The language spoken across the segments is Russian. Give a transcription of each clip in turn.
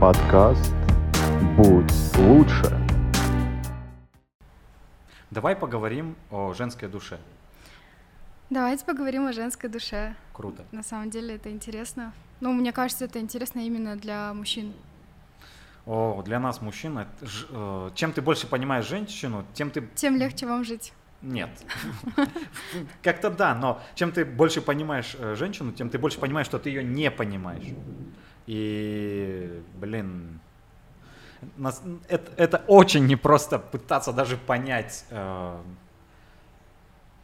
Подкаст «Будь лучше». Давай поговорим о женской душе. Давайте поговорим о женской душе. Круто. На самом деле это интересно. Ну, мне кажется, это интересно именно для мужчин. О, для нас, мужчин, это ж- э, чем ты больше понимаешь женщину, тем ты... Тем легче вам жить. Нет. Как-то да, но чем ты больше понимаешь э, женщину, тем ты больше понимаешь, что ты ее не понимаешь. И, блин, нас- это, это очень непросто пытаться даже понять э,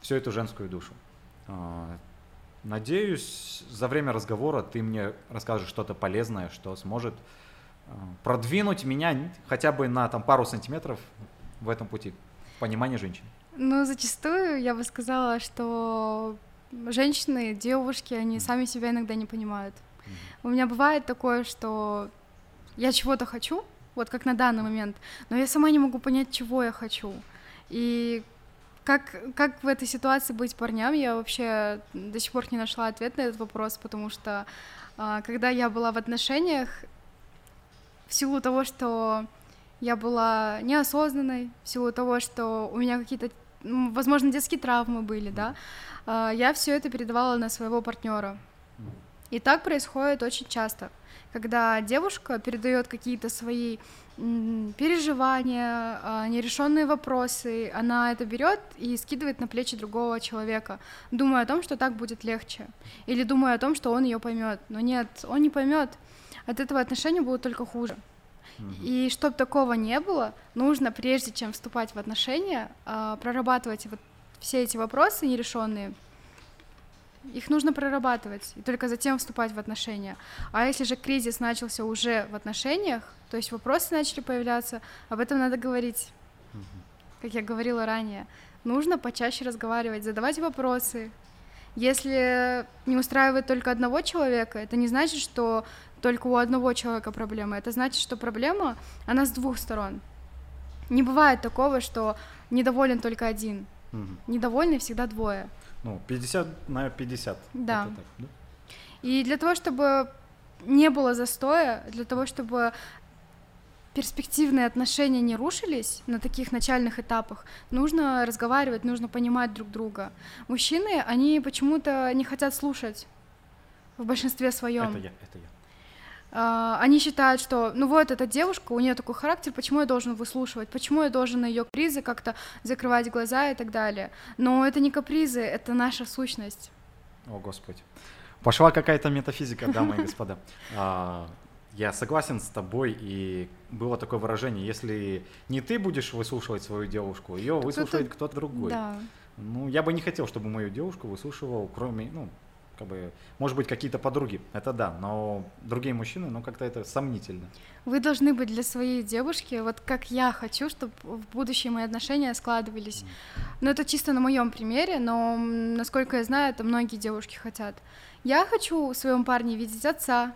всю эту женскую душу. Э, надеюсь, за время разговора ты мне расскажешь что-то полезное, что сможет э, продвинуть меня хотя бы на там, пару сантиметров в этом пути понимания женщин. Ну, зачастую я бы сказала, что женщины, девушки, они сами себя иногда не понимают. У меня бывает такое, что я чего-то хочу, вот как на данный момент, но я сама не могу понять, чего я хочу. И как, как в этой ситуации быть парням, я вообще до сих пор не нашла ответ на этот вопрос, потому что а, когда я была в отношениях, в силу того, что я была неосознанной, в силу того, что у меня какие-то, м, возможно, детские травмы были, да, а, я все это передавала на своего партнера. И так происходит очень часто, когда девушка передает какие-то свои переживания, а, нерешенные вопросы, она это берет и скидывает на плечи другого человека, думая о том, что так будет легче, или думая о том, что он ее поймет. Но нет, он не поймет. От этого отношения будут только хуже. И чтобы такого не было, нужно, прежде чем вступать в отношения, а, прорабатывать вот все эти вопросы нерешенные. Их нужно прорабатывать и только затем вступать в отношения. А если же кризис начался уже в отношениях, то есть вопросы начали появляться, об этом надо говорить. Как я говорила ранее, нужно почаще разговаривать, задавать вопросы. Если не устраивает только одного человека, это не значит, что только у одного человека проблема. Это значит, что проблема, она с двух сторон. Не бывает такого, что недоволен только один. Мгм. Недовольны всегда двое. Ну, 50 на 50. Да. Это так, да? И для того, чтобы не было застоя, для того, чтобы перспективные отношения не рушились на таких начальных этапах, нужно разговаривать, нужно понимать друг друга. Мужчины, они почему-то не хотят слушать в большинстве своем. Это я, это я. А, они считают, что ну вот эта девушка, у нее такой характер, почему я должен выслушивать, почему я должен на ее капризы как-то закрывать глаза и так далее. Но это не капризы, это наша сущность. О, Господи. Пошла какая-то метафизика, дамы и господа. А, Я согласен с тобой, и было такое выражение, если не ты будешь выслушивать свою девушку, ее выслушает кто-то другой. Да. Ну, я бы не хотел, чтобы мою девушку выслушивал, кроме, ну, как бы, может быть, какие-то подруги, это да, но другие мужчины, ну, как-то это сомнительно. Вы должны быть для своей девушки, вот как я хочу, чтобы в будущем мои отношения складывались. Ну, это чисто на моем примере, но, насколько я знаю, это многие девушки хотят. Я хочу в своем парне видеть отца,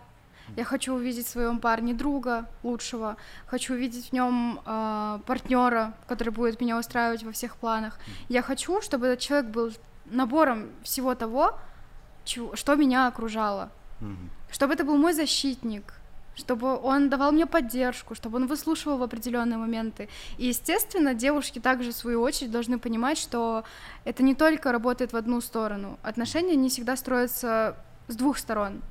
я хочу увидеть в своем парне друга лучшего, хочу увидеть в нем партнера, который будет меня устраивать во всех планах. Я хочу, чтобы этот человек был набором всего того, что меня окружало Мгм. чтобы это был мой защитник, чтобы он давал мне поддержку, чтобы он выслушивал в определенные моменты. И, естественно, девушки также, в свою очередь, должны понимать, что это не только работает в одну сторону. Отношения не всегда строятся с двух сторон.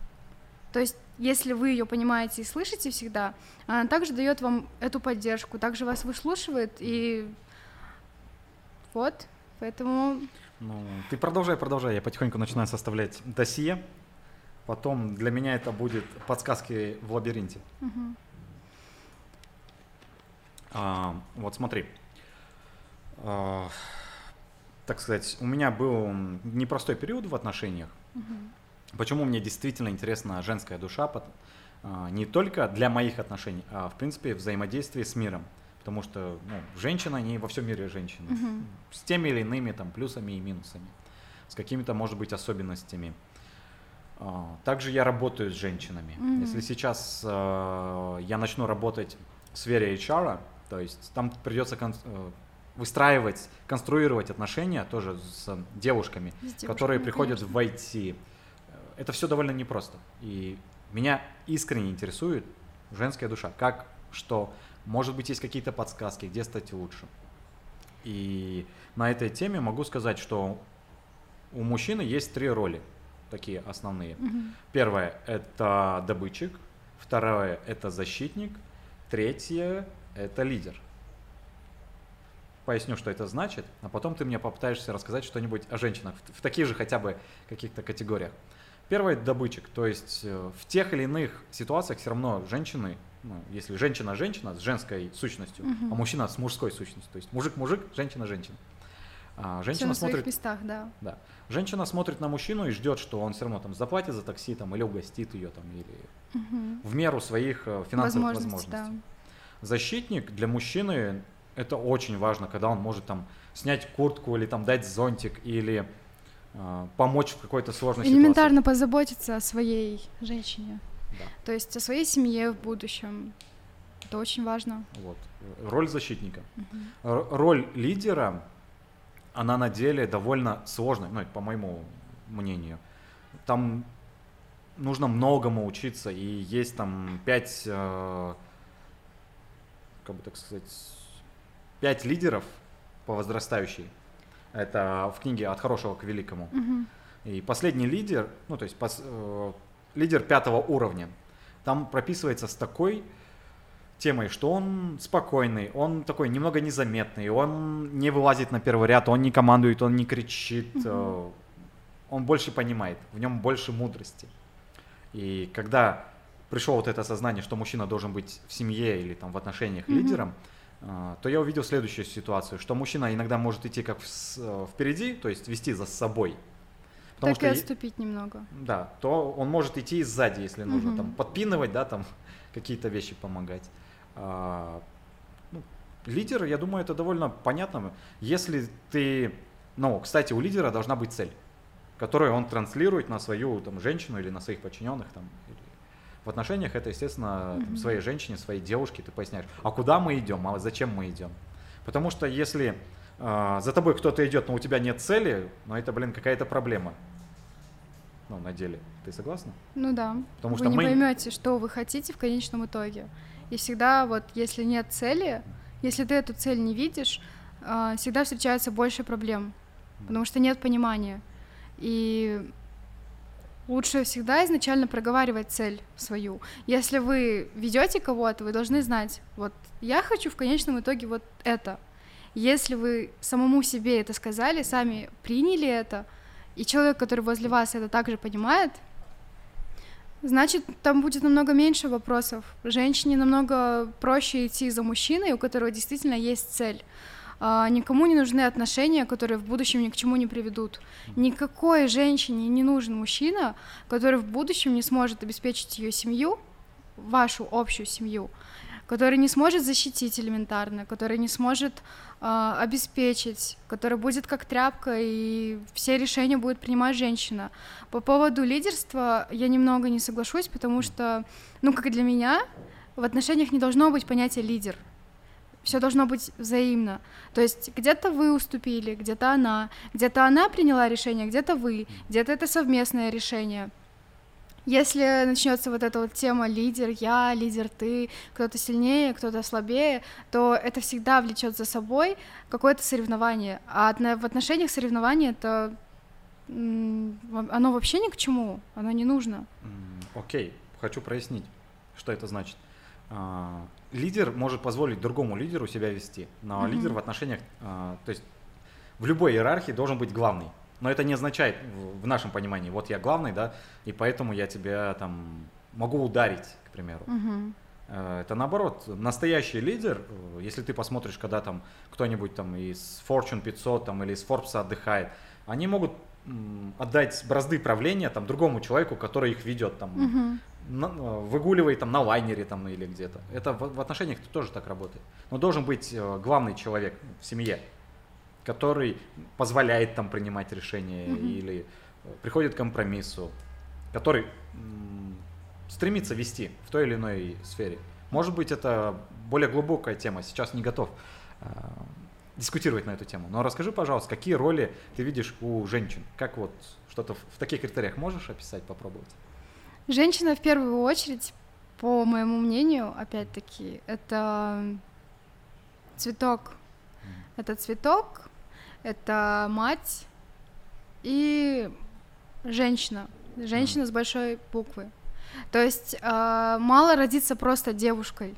То есть, если вы ее понимаете и слышите всегда, она также дает вам эту поддержку, также вас выслушивает, и вот, поэтому Ну, ты продолжай, продолжай, я потихоньку начинаю составлять досье, потом для меня это будет подсказки в лабиринте. мгм, А, вот смотри. А, так сказать, у меня был непростой период в отношениях. мгм, Почему мне действительно интересна женская душа? а, Не только для моих отношений, а в принципе взаимодействие с миром. Потому что ну, женщина, они во всем мире женщины. мгм. С теми или иными там плюсами и минусами. С какими-то, может быть, особенностями. А, Также я работаю с женщинами. Мгм. Если сейчас э, я начну работать в сфере HR, то есть там придется кон- э, выстраивать, конструировать отношения тоже с девушками, С которые девушками, приходят конечно. в IT. Это все довольно непросто. И меня искренне интересует женская душа. Как, что, может быть, есть какие-то подсказки, где стать лучше. И на этой теме могу сказать, что у мужчины есть три роли, такие основные. Мгм. Первое – это добытчик, второе – это защитник, третье – это лидер. Поясню, что это значит, а потом ты мне попытаешься рассказать что-нибудь о женщинах в, в таких же хотя бы каких-то категориях. Первое – добытчик, то есть э, в тех или иных ситуациях все равно женщины, ну, если женщина-женщина с женской сущностью, Мгм. а мужчина с мужской сущностью, то есть мужик-мужик, женщина-женщина. А Всё женщина на своих смотрит местах, да. да. Женщина смотрит на мужчину и ждет, что он все равно там заплатит за такси там, или угостит ее там, или Мгм. в меру своих э, финансовых Возможности, возможностей. да. Защитник для мужчины это очень важно, когда он может там снять куртку или там дать зонтик или э, помочь в какой-то сложной Элементарно позаботиться о своей женщине. Да. То есть о своей семье в будущем. Это очень важно. Вот. Роль защитника. Р- Роль лидера, она на деле довольно сложная, ну, по моему мнению. Там нужно многому учиться, и есть там пять, э, как бы так сказать, пять лидеров по возрастающей. Это в книге «От хорошего к великому». Мгм. И последний лидер, ну то есть пос- э, лидер пятого уровня, там прописывается с такой темой, что он спокойный, он такой немного незаметный, он не вылазит на первый ряд, он не командует, он не кричит, э, он больше понимает, в нем больше мудрости. И когда пришло вот это осознание, что мужчина должен быть в семье или там в отношениях Мгм. лидером, э, то я увидел следующую ситуацию, что мужчина иногда может идти как э, впереди, то есть вести за собой. Потому так и е- отступить немного. да, то он может идти и сзади, если нужно, Мгм. там подпинывать, да, там какие-то вещи помогать. А, ну, лидер, я думаю, это довольно понятно. Если ты, ну, кстати, у лидера должна быть цель, которую он транслирует на свою там женщину или на своих подчиненных там. В отношениях это, естественно, там, своей женщине, своей девушке ты поясняешь, а куда мы идем, а зачем мы идем. Потому что если а, за тобой кто-то идет, но у тебя нет цели, ну это, блин, какая-то проблема. Ну, на деле. Ты согласна? Ну да. Потому вы что не мы- поймете, что вы хотите в конечном итоге. И всегда вот, если нет цели, если ты эту цель не видишь, а, всегда встречается больше проблем, потому что нет понимания. И лучше всегда изначально проговаривать цель свою. Если вы ведете кого-то, вы должны знать, вот я хочу в конечном итоге вот это. Если вы самому себе это сказали, сами приняли это, и человек, который возле вас это также понимает, значит, там будет намного меньше вопросов. Женщине намного проще идти за мужчиной, у которого действительно есть цель. А, никому не нужны отношения, которые в будущем ни к чему не приведут. Никакой женщине не нужен мужчина, который в будущем не сможет обеспечить ее семью, вашу общую семью, который не сможет защитить элементарно, который не сможет а, обеспечить, который будет как тряпка, и все решения будет принимать женщина. По поводу лидерства я немного не соглашусь, потому что, ну, как и для меня, в отношениях не должно быть понятия лидер. Все должно быть взаимно. То есть где-то вы уступили, где-то она, где-то она приняла решение, где-то вы, где-то это совместное решение. Если начнется вот эта вот тема лидер я, лидер ты, кто-то сильнее, кто-то слабее, то это всегда влечет за собой какое-то соревнование. А в отношениях соревнование это оно вообще ни к чему, оно не нужно. Окей, хочу прояснить, что это значит. А, Лидер может позволить другому лидеру себя вести, но Мгм. лидер в отношениях, а, то есть в любой иерархии должен быть главный. Но это не означает в- нашем понимании, вот я главный, да, и поэтому я тебя там могу ударить, к примеру. Э, Это наоборот, настоящий лидер, э, если ты посмотришь, когда там кто-нибудь там из Fortune 500 там, или из Forbes отдыхает, они могут отдать бразды правления там другому человеку, который их ведет там, Мгм. на- э, выгуливает там на лайнере там или где-то. Это в, в отношениях тоже так работает. Но должен быть главный человек в семье, который позволяет там принимать решения Мгм. или э, приходит к компромиссу, который стремится вести в той или иной сфере. Может быть, это более глубокая тема. Сейчас не готов э, дискутировать на эту тему. Но расскажи, пожалуйста, какие роли ты видишь у женщин? Как вот что-то в, в таких критериях можешь описать, попробовать? Женщина в первую очередь по моему мнению, опять-таки, это цветок. Это цветок, это мать и женщина. Женщина с большой буквы. То есть э, мало родиться просто девушкой.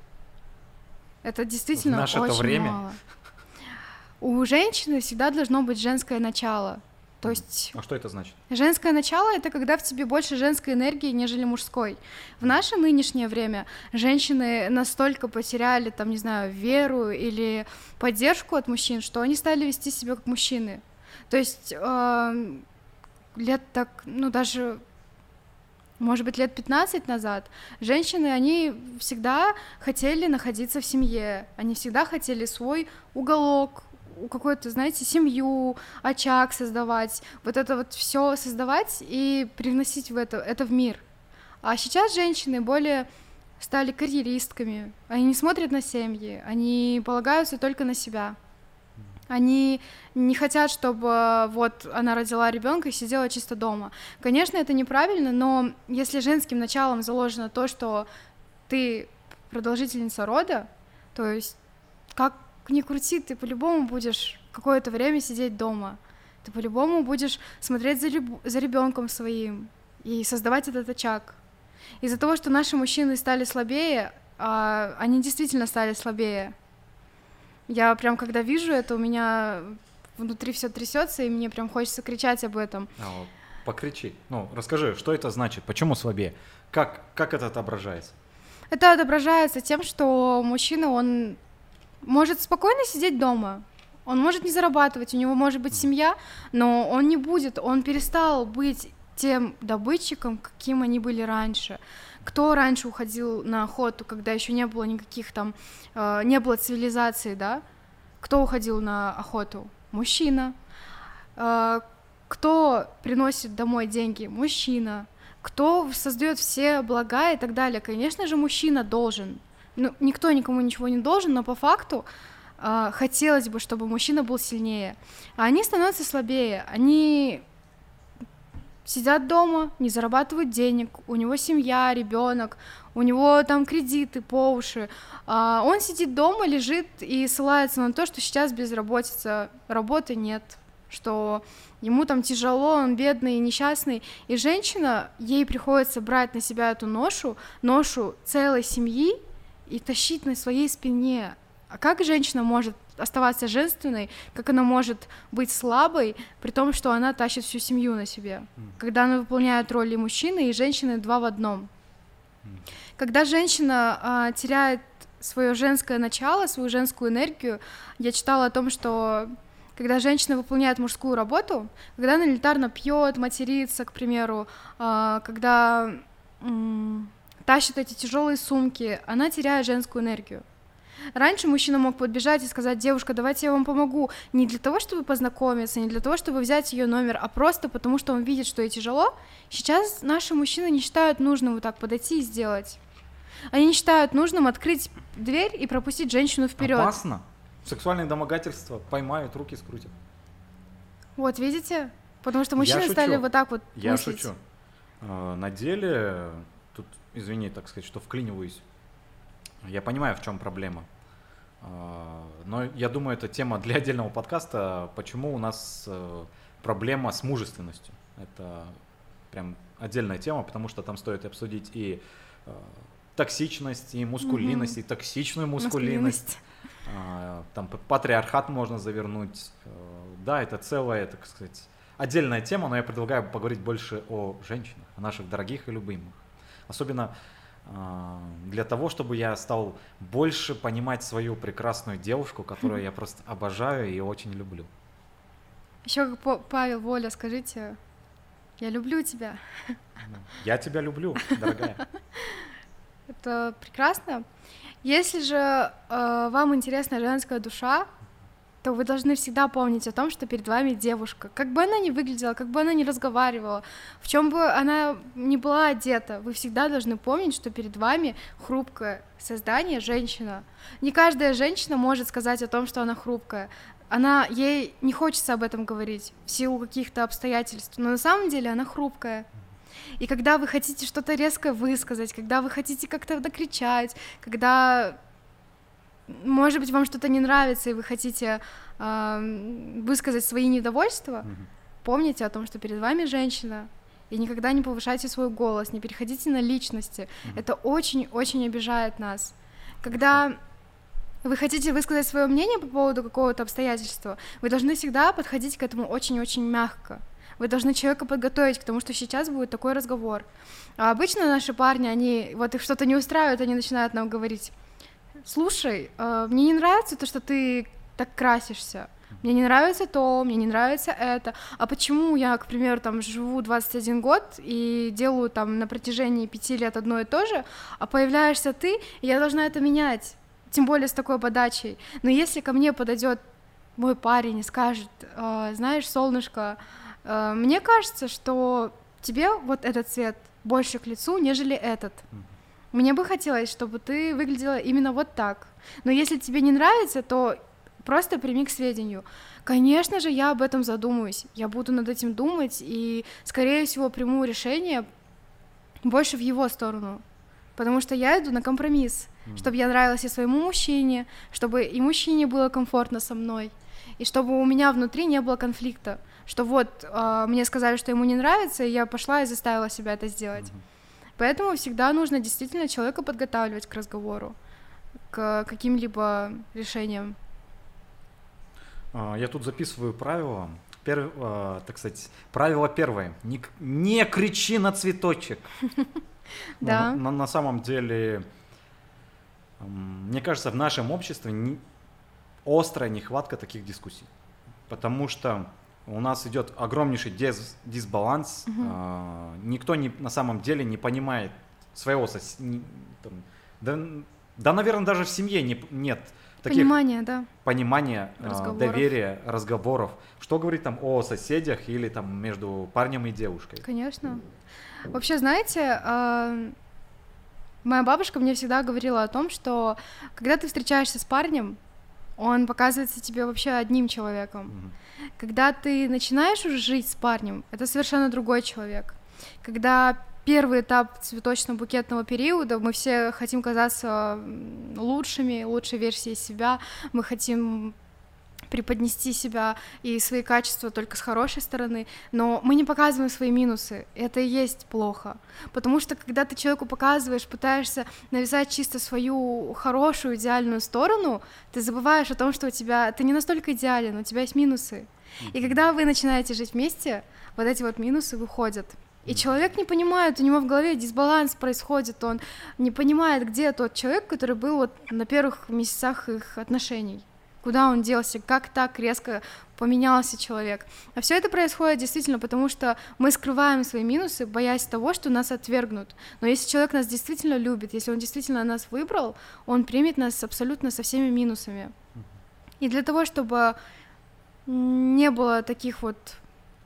Это действительно В наше-то очень время. мало. У женщины всегда должно быть женское начало. То есть А что это значит? Женское начало это когда в тебе больше женской энергии, нежели мужской. В наше нынешнее время женщины настолько потеряли, там, не знаю, веру или поддержку от мужчин, что они стали вести себя как мужчины. То есть э, лет так, ну даже может быть, лет 15 назад, женщины, они всегда хотели находиться в семье, они всегда хотели свой уголок, какую-то, знаете, семью, очаг создавать, вот это вот все создавать и привносить в это, это в мир. А сейчас женщины более стали карьеристками, они не смотрят на семьи, они полагаются только на себя. Они не хотят, чтобы вот она родила ребенка и сидела чисто дома. Конечно, это неправильно, но если женским началом заложено то, что ты продолжительница рода, то есть как ни крути, ты по-любому будешь какое-то время сидеть дома. Ты по-любому будешь смотреть за, люб- за ребенком своим и создавать этот очаг. Из-за того, что наши мужчины стали слабее, а, они действительно стали слабее. Я прям, когда вижу это, у меня внутри все трясется, и мне прям хочется кричать об этом. А, покричи. Ну, расскажи, что это значит, почему слабее? Как, как это отображается? Это отображается тем, что мужчина, он может спокойно сидеть дома, он может не зарабатывать, у него может быть семья, но он не будет, он перестал быть тем добытчиком, каким они были раньше. Кто раньше уходил на охоту, когда еще не было никаких там, э, не было цивилизации, да? Кто уходил на охоту? Мужчина. Э, кто приносит домой деньги? Мужчина. Кто создает все блага и так далее? Конечно же, мужчина должен. Ну, никто никому ничего не должен, но по факту э, хотелось бы, чтобы мужчина был сильнее. А они становятся слабее. Они сидят дома, не зарабатывают денег, у него семья, ребенок, у него там кредиты по уши. А он сидит дома, лежит и ссылается на то, что сейчас безработица, работы нет, что ему там тяжело, он бедный, несчастный. И женщина, ей приходится брать на себя эту ношу, ношу целой семьи и тащить на своей спине. А как женщина может оставаться женственной, как она может быть слабой, при том, что она тащит всю семью на себе, когда она выполняет роли мужчины и женщины два в одном. Когда женщина а, теряет свое женское начало, свою женскую энергию, я читала о том, что когда женщина выполняет мужскую работу, когда она элитарно пьет, матерится, к примеру, а, когда м, тащит эти тяжелые сумки, она теряет женскую энергию. Раньше мужчина мог подбежать и сказать, девушка, давайте я вам помогу, не для того, чтобы познакомиться, не для того, чтобы взять ее номер, а просто потому, что он видит, что ей тяжело. Сейчас наши мужчины не считают нужным вот так подойти и сделать. Они не считают нужным открыть дверь и пропустить женщину вперед. Опасно. Сексуальные домогательства поймают, руки скрутят. Вот, видите? Потому что мужчины стали вот так вот Я мыслить. шучу. А, На деле, извини, так сказать, что вклиниваюсь. Я понимаю, в чем проблема. А, Но я думаю, это тема для отдельного подкаста. Почему у нас э, проблема с мужественностью? Это прям отдельная тема, потому что там стоит обсудить и э, токсичность, и мускулинность, и токсичную мускулинность. А, Там патриархат можно завернуть. Э, Да, это целая, так сказать, отдельная тема, но я предлагаю поговорить больше о женщинах, о наших дорогих и любимых. Особенно а, для того, чтобы я стал больше понимать свою прекрасную девушку, которую я просто обожаю и очень люблю. Еще Павел Воля, скажите, я люблю тебя. Я тебя люблю, дорогая. Это прекрасно. Если же э, вам интересна женская душа, то вы должны всегда помнить о том, что перед вами девушка. Как бы она ни выглядела, как бы она ни разговаривала, в чем бы она ни была одета, вы всегда должны помнить, что перед вами хрупкое создание, женщина. Не каждая женщина может сказать о том, что она хрупкая. Она, ей не хочется об этом говорить в силу каких-то обстоятельств, но на самом деле она хрупкая. И когда вы хотите что-то резко высказать, когда вы хотите как-то накричать, когда, может быть, вам что-то не нравится, и вы хотите э, высказать свои недовольства, mm-hmm. помните о том, что перед вами женщина, и никогда не повышайте свой голос, не переходите на личности. Mm-hmm. Это очень-очень обижает нас. Когда вы хотите высказать свое мнение по поводу какого-то обстоятельства, вы должны всегда подходить к этому очень-очень мягко. Вы должны человека подготовить к тому, что сейчас будет такой разговор. А обычно наши парни, они вот их что-то не устраивает, они начинают нам говорить, слушай, э, мне не нравится то, что ты так красишься, мне не нравится то, мне не нравится это, а почему я, к примеру, там живу 21 год и делаю там на протяжении пяти лет одно и то же, а появляешься ты, и я должна это менять, тем более с такой подачей. Но если ко мне подойдет мой парень и скажет, э, знаешь, солнышко, э, мне кажется, что тебе вот этот цвет больше к лицу, нежели этот. Мне бы хотелось, чтобы ты выглядела именно вот так. Но если тебе не нравится, то просто прими к сведению. Конечно же, я об этом задумаюсь, я буду над этим думать и, скорее всего, приму решение больше в его сторону, потому что я иду на компромисс, mm-hmm. чтобы я нравилась и своему мужчине, чтобы и мужчине было комфортно со мной, и чтобы у меня внутри не было конфликта, что вот э, мне сказали, что ему не нравится, и я пошла и заставила себя это сделать. Mm-hmm. Поэтому всегда нужно действительно человека подготавливать к разговору, к каким-либо решениям. А, я тут записываю правила. Пер, а, так сказать, правило первое. Не, не кричи на цветочек. Да. На, на самом деле, мне кажется, в нашем обществе острая нехватка таких дискуссий. Потому что у нас идет огромнейший дис, дисбаланс. Угу. никто не, на самом деле не понимает своего соседа. Да, да, наверное, даже в семье не, нет таких понимания, да. понимания, а, разговоров. доверия, разговоров. Что говорить там о соседях или там между парнем и девушкой? Конечно. Вообще, знаете, а, моя бабушка мне всегда говорила о том, что когда ты встречаешься с парнем, он показывается тебе вообще одним человеком. Mm-hmm. Когда ты начинаешь уже жить с парнем, это совершенно другой человек. Когда первый этап цветочно-букетного периода, мы все хотим казаться лучшими, лучшей версией себя, мы хотим преподнести себя и свои качества только с хорошей стороны, но мы не показываем свои минусы. Это и есть плохо. Потому что когда ты человеку показываешь, пытаешься навязать чисто свою хорошую, идеальную сторону, ты забываешь о том, что у тебя ты не настолько идеален, у тебя есть минусы. И когда вы начинаете жить вместе, вот эти вот минусы выходят. И человек не понимает, у него в голове дисбаланс происходит, он не понимает, где тот человек, который был вот на первых месяцах их отношений. Куда он делся, как так резко поменялся человек. А все это происходит действительно потому, что мы скрываем свои минусы, боясь того, что нас отвергнут. Но если человек нас действительно любит, если он действительно нас выбрал, он примет нас абсолютно со всеми минусами. И для того, чтобы не было таких вот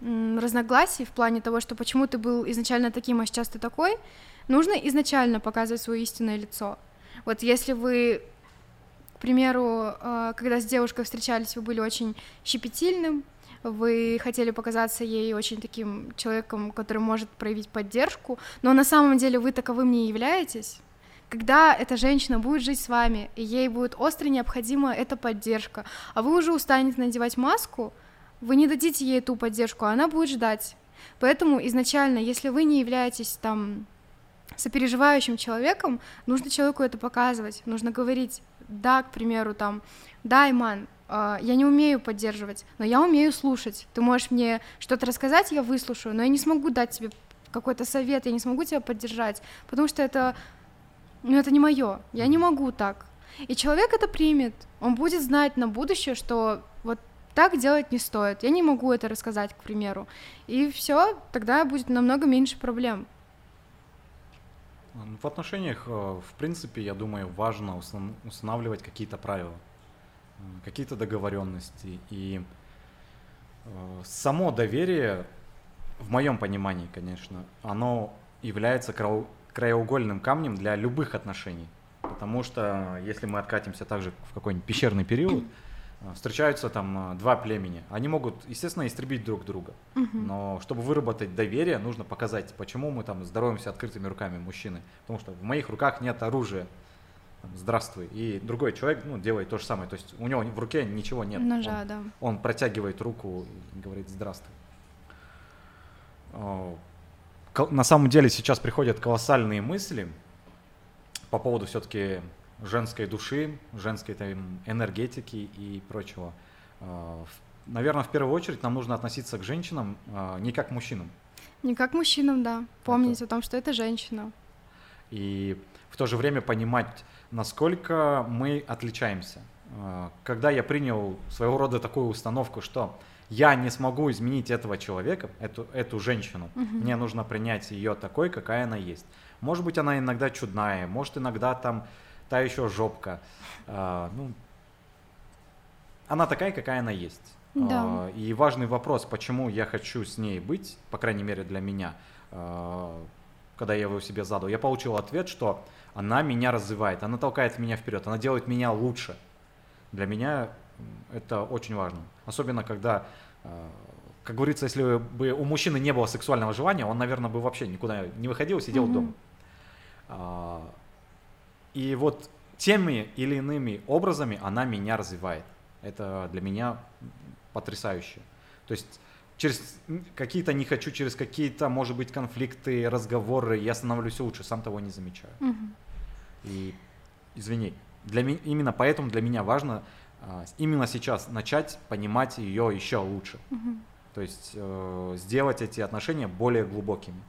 разногласий в плане того, что почему ты был изначально таким, а сейчас ты такой, нужно изначально показывать свое истинное лицо. Вот если вы, примеру, э, когда с девушкой встречались, вы были очень щепетильным, вы хотели показаться ей очень таким человеком, который может проявить поддержку, но на самом деле вы таковым не являетесь, когда эта женщина будет жить с вами, и ей будет остро необходима эта поддержка, а вы уже устанете надевать маску, вы не дадите ей ту поддержку, а она будет ждать. Поэтому изначально, если вы не являетесь там сопереживающим человеком, нужно человеку это показывать, нужно говорить, да, к примеру, там, да, Иман, э, я не умею поддерживать, но я умею слушать. Ты можешь мне что-то рассказать, я выслушаю, но я не смогу дать тебе какой-то совет, я не смогу тебя поддержать, потому что это, ну, это не мое, я не могу так. И человек это примет, он будет знать на будущее, что вот так делать не стоит. Я не могу это рассказать, к примеру. И все, тогда будет намного меньше проблем. В отношениях, э, в принципе, я думаю, важно устанавливать какие-то правила, э, какие-то договоренности. И э, само доверие, в моем понимании, конечно, оно является краеугольным камнем для любых отношений. Потому что если мы откатимся также в какой-нибудь пещерный период, встречаются там э, два племени. Они могут, естественно, истребить друг друга. Но чтобы выработать доверие, нужно показать, почему мы там здороваемся открытыми руками мужчины. Потому что в моих руках нет оружия. Здравствуй. И другой человек ну, делает то же самое. То есть у него в руке ничего нет. Ножа, он, да. он протягивает руку и говорит здравствуй. Кол- На самом деле сейчас приходят колоссальные мысли по поводу все-таки женской души, женской там, энергетики и прочего. Наверное, в первую очередь нам нужно относиться к женщинам а, не как к мужчинам. Не как мужчинам, да. Помнить о том, что это женщина. и в то же время понимать, насколько мы отличаемся. А, Когда я принял своего рода такую установку, что я не смогу изменить этого человека, эту, эту женщину, мне нужно принять ее такой, какая она есть. Может быть, она иногда чудная, может, иногда там та еще жопка. А, ну, она такая, какая она есть. Да. А, И важный вопрос, почему я хочу с ней быть, по крайней мере для меня, а, когда я его себе задал, я получил ответ, что она меня развивает, она толкает меня вперед, она делает меня лучше. Для меня это очень важно. Особенно когда, а, как говорится, если бы у мужчины не было сексуального желания, он, наверное, бы вообще никуда не выходил, сидел Мгм. дома. И вот теми или иными образами она меня развивает. Это для меня потрясающе. То есть через какие-то не хочу, через какие-то, может быть, конфликты, разговоры я становлюсь лучше, сам того не замечаю. Мгм. И извини, для ми- именно поэтому для меня важно а, именно сейчас начать понимать ее еще лучше. Мгм. То есть э, сделать эти отношения более глубокими.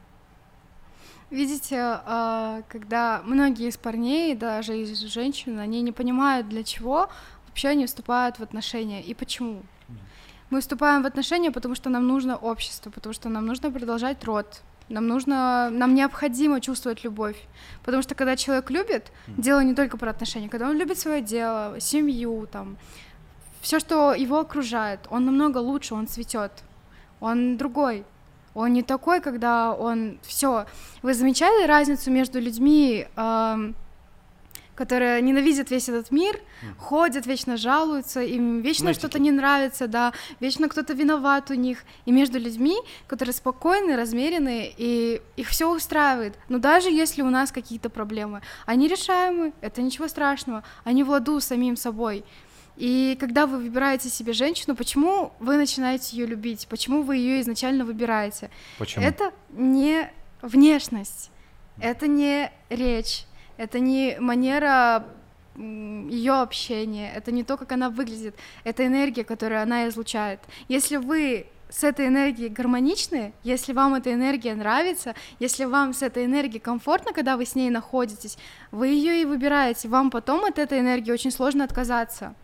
Видите, а, когда многие из парней, даже из женщин, они не понимают, для чего вообще они вступают в отношения и почему. Мы вступаем в отношения, потому что нам нужно общество, потому что нам нужно продолжать род, нам нужно, нам необходимо чувствовать любовь, потому что когда человек любит, дело не только про отношения, когда он любит свое дело, семью, там, все, что его окружает, он намного лучше, он цветет, он другой, он не такой, когда он все. Вы замечали разницу между людьми, эм, которые ненавидят весь этот мир, ходят, вечно жалуются, им вечно что-то не нравится, да, вечно кто-то виноват у них, и между людьми, которые спокойны, размеренные, и их все устраивает. Но даже если у нас какие-то проблемы, они решаемы, это ничего страшного, они в ладу с самим собой. И когда вы выбираете себе женщину, почему вы начинаете ее любить? Почему вы ее изначально выбираете? Почему? Это не внешность, это не речь, это не манера ее общения, это не то, как она выглядит, это энергия, которую она излучает. Если вы с этой энергией гармоничны, если вам эта энергия нравится, если вам с этой энергией комфортно, когда вы с ней находитесь, вы ее и выбираете, вам потом от этой энергии очень сложно отказаться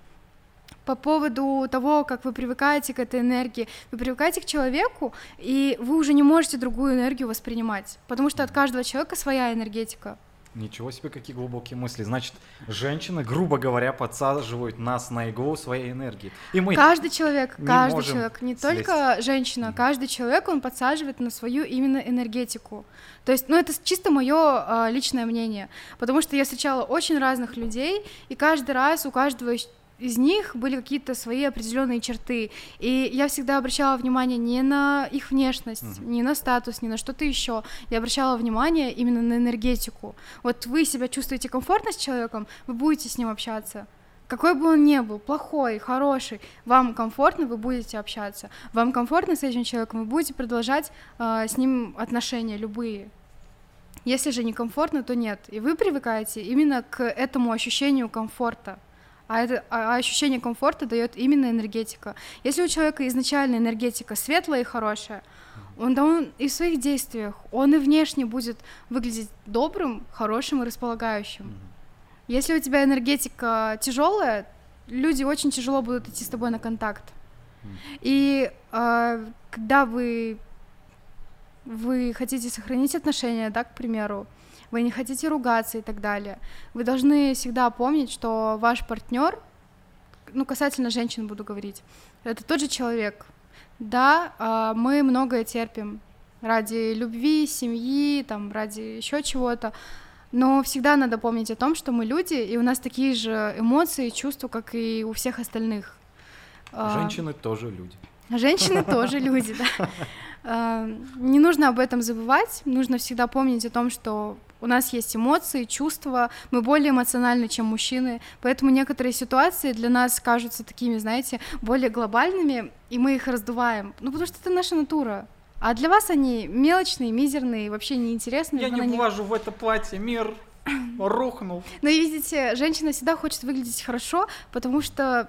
по поводу того, как вы привыкаете к этой энергии. Вы привыкаете к человеку, и вы уже не можете другую энергию воспринимать, потому что от каждого человека своя энергетика. Ничего себе, какие глубокие мысли. Значит, женщины, грубо говоря, подсаживают нас на иглу своей энергии. И мы... Каждый человек, каждый человек, не слезть. только женщина, каждый человек, он подсаживает на свою именно энергетику. То есть, ну, это чисто мое личное мнение, потому что я встречала очень разных людей, и каждый раз у каждого из- них были какие-то свои определенные черты. И я всегда обращала внимание не на их внешность, Мгм. не на статус, не на что-то еще. Я обращала внимание именно на энергетику. Вот вы себя чувствуете комфортно с человеком, вы будете с ним общаться. Какой бы он ни был, плохой, хороший, вам комфортно, вы будете общаться. Вам комфортно с этим человеком, вы будете продолжать э, с ним отношения любые. Если же некомфортно, то нет. И вы привыкаете именно к этому ощущению комфорта. А, это, а ощущение комфорта дает именно энергетика. Если у человека изначально энергетика светлая и хорошая, он, да он и в своих действиях, он и внешне будет выглядеть добрым, хорошим и располагающим. Если у тебя энергетика тяжелая, люди очень тяжело будут идти с тобой на контакт. И э, когда вы вы хотите сохранить отношения, да, к примеру, вы не хотите ругаться и так далее, вы должны всегда помнить, что ваш партнер, ну, касательно женщин буду говорить, это тот же человек. Да, а, мы многое терпим ради любви, семьи, там, ради еще чего-то, но всегда надо помнить о том, что мы люди, и у нас такие же эмоции и чувства, как и у всех остальных. А, Женщины тоже люди. Женщины тоже люди, да. А, Не нужно об этом забывать, нужно всегда помнить о том, что у нас есть эмоции, чувства, мы более эмоциональны, чем мужчины, поэтому некоторые ситуации для нас кажутся такими, знаете, более глобальными, и мы их раздуваем, ну потому что это наша натура. А для вас они мелочные, мизерные, вообще неинтересные. Я не них- влажу в это платье, мир рухнул. Но и видите, женщина всегда хочет выглядеть хорошо, потому что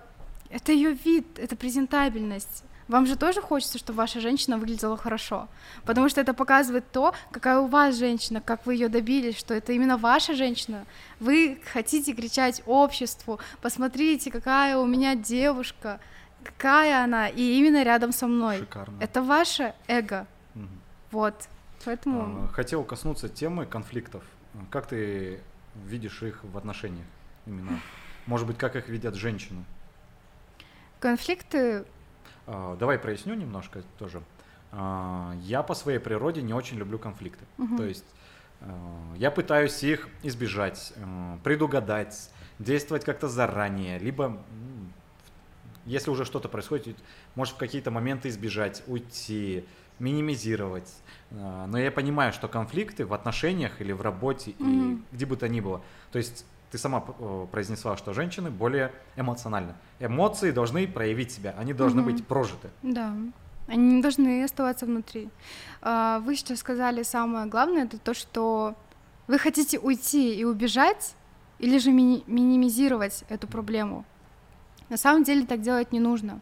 это ее вид, это презентабельность. Вам же тоже хочется, чтобы ваша женщина выглядела хорошо, потому что это показывает то, какая у вас женщина, как вы ее добились, что это именно ваша женщина. Вы хотите кричать обществу, посмотрите, какая у меня девушка, какая она, и именно рядом со мной. Шикарно. Это ваше эго, Мгм. вот. Поэтому А, Хотел коснуться темы конфликтов. Как ты видишь их в отношениях именно? Может быть, как их видят женщины? конфликты Давай проясню немножко тоже. А, Я по своей природе не очень люблю конфликты. Мгм. То есть а, я пытаюсь их избежать, а, предугадать, действовать как-то заранее, либо если уже что-то происходит, может в какие-то моменты избежать, уйти, минимизировать. А, Но я понимаю, что конфликты в отношениях или в работе, и Мгм. где бы то ни было. То есть ты сама э, произнесла, что женщины более эмоциональны. Эмоции должны проявить себя, они должны Мгм. быть прожиты. Да, они не должны оставаться внутри. А, Вы сейчас сказали самое главное, это то, что вы хотите уйти и убежать, или же мини- минимизировать эту проблему. На самом деле так делать не нужно.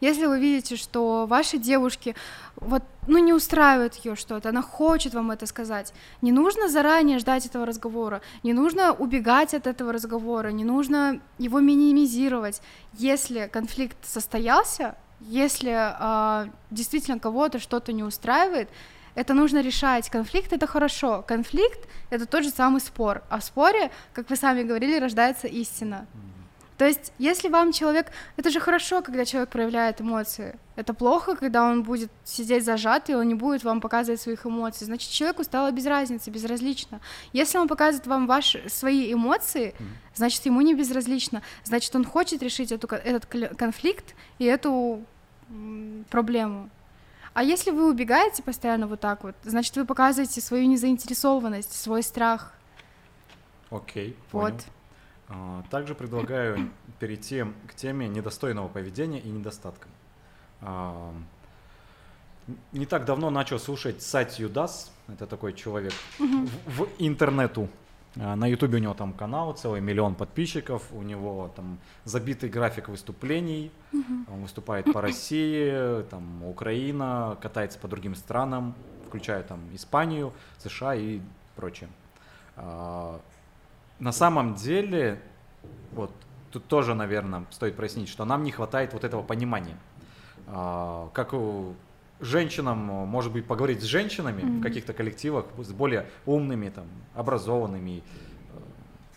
Если вы видите, что вашей девушке вот, ну, не устраивает ее что-то, она хочет вам это сказать, не нужно заранее ждать этого разговора, не нужно убегать от этого разговора, не нужно его минимизировать. Если конфликт состоялся, если а, действительно кого-то что-то не устраивает, это нужно решать. Конфликт это хорошо. Конфликт это тот же самый спор. А в споре, как вы сами говорили, рождается истина. То есть, если вам человек... Это же хорошо, когда человек проявляет эмоции. Это плохо, когда он будет сидеть зажатый, он не будет вам показывать своих эмоций. Значит, человеку стало без разницы, безразлично. Если он показывает вам ваши, свои эмоции, значит, ему не безразлично. Значит, он хочет решить эту, этот конфликт и эту проблему. А если вы убегаете постоянно вот так вот, значит, вы показываете свою незаинтересованность, свой страх. Окей, Вот. понял. А, Также предлагаю перейти к теме недостойного поведения и недостаткам. А, Не так давно начал слушать Сатью Дас, это такой человек в, в интернету. А, На ютубе у него там канал, целый миллион подписчиков, у него там забитый график выступлений, он выступает по России, там Украина, катается по другим странам, включая там Испанию, США и прочее. На самом деле, вот тут тоже, наверное, стоит прояснить, что нам не хватает вот этого понимания. А, Как женщинам, может быть, поговорить с женщинами в Мгм. каких-то коллективах, с более умными, там, образованными.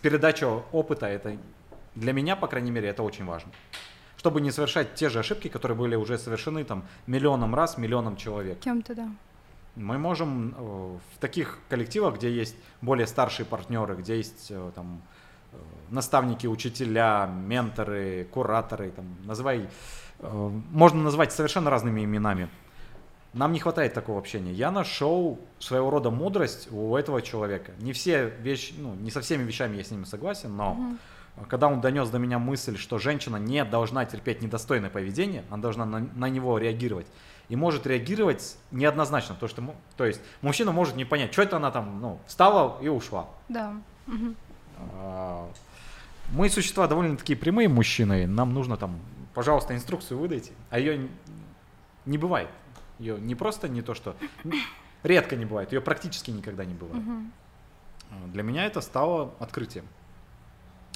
Передача опыта, это для меня, по крайней мере, это очень важно. Чтобы не совершать те же ошибки, которые были уже совершены там миллионом раз, миллионом человек. Кем-то, да. Мы можем э, в таких коллективах, где есть более старшие партнеры, где есть э, там э, наставники, учителя, менторы, кураторы, там, называй, можно назвать совершенно разными именами. Нам не хватает такого общения. Я нашел своего рода мудрость у этого человека. Не все вещи, ну, не со всеми вещами я с ним согласен, но Мгм. когда он донес до меня мысль, что женщина не должна терпеть недостойное поведение, она должна на, на него реагировать. И может реагировать неоднозначно, то, что, то есть мужчина может не понять, что это она там, ну, встала и ушла. Да. А, Мы существа довольно-таки прямые мужчины, нам нужно там, пожалуйста, инструкцию выдайте, а ее не бывает. Ее не просто не то, что редко не бывает, ее практически никогда не бывает. А, Для меня это стало открытием.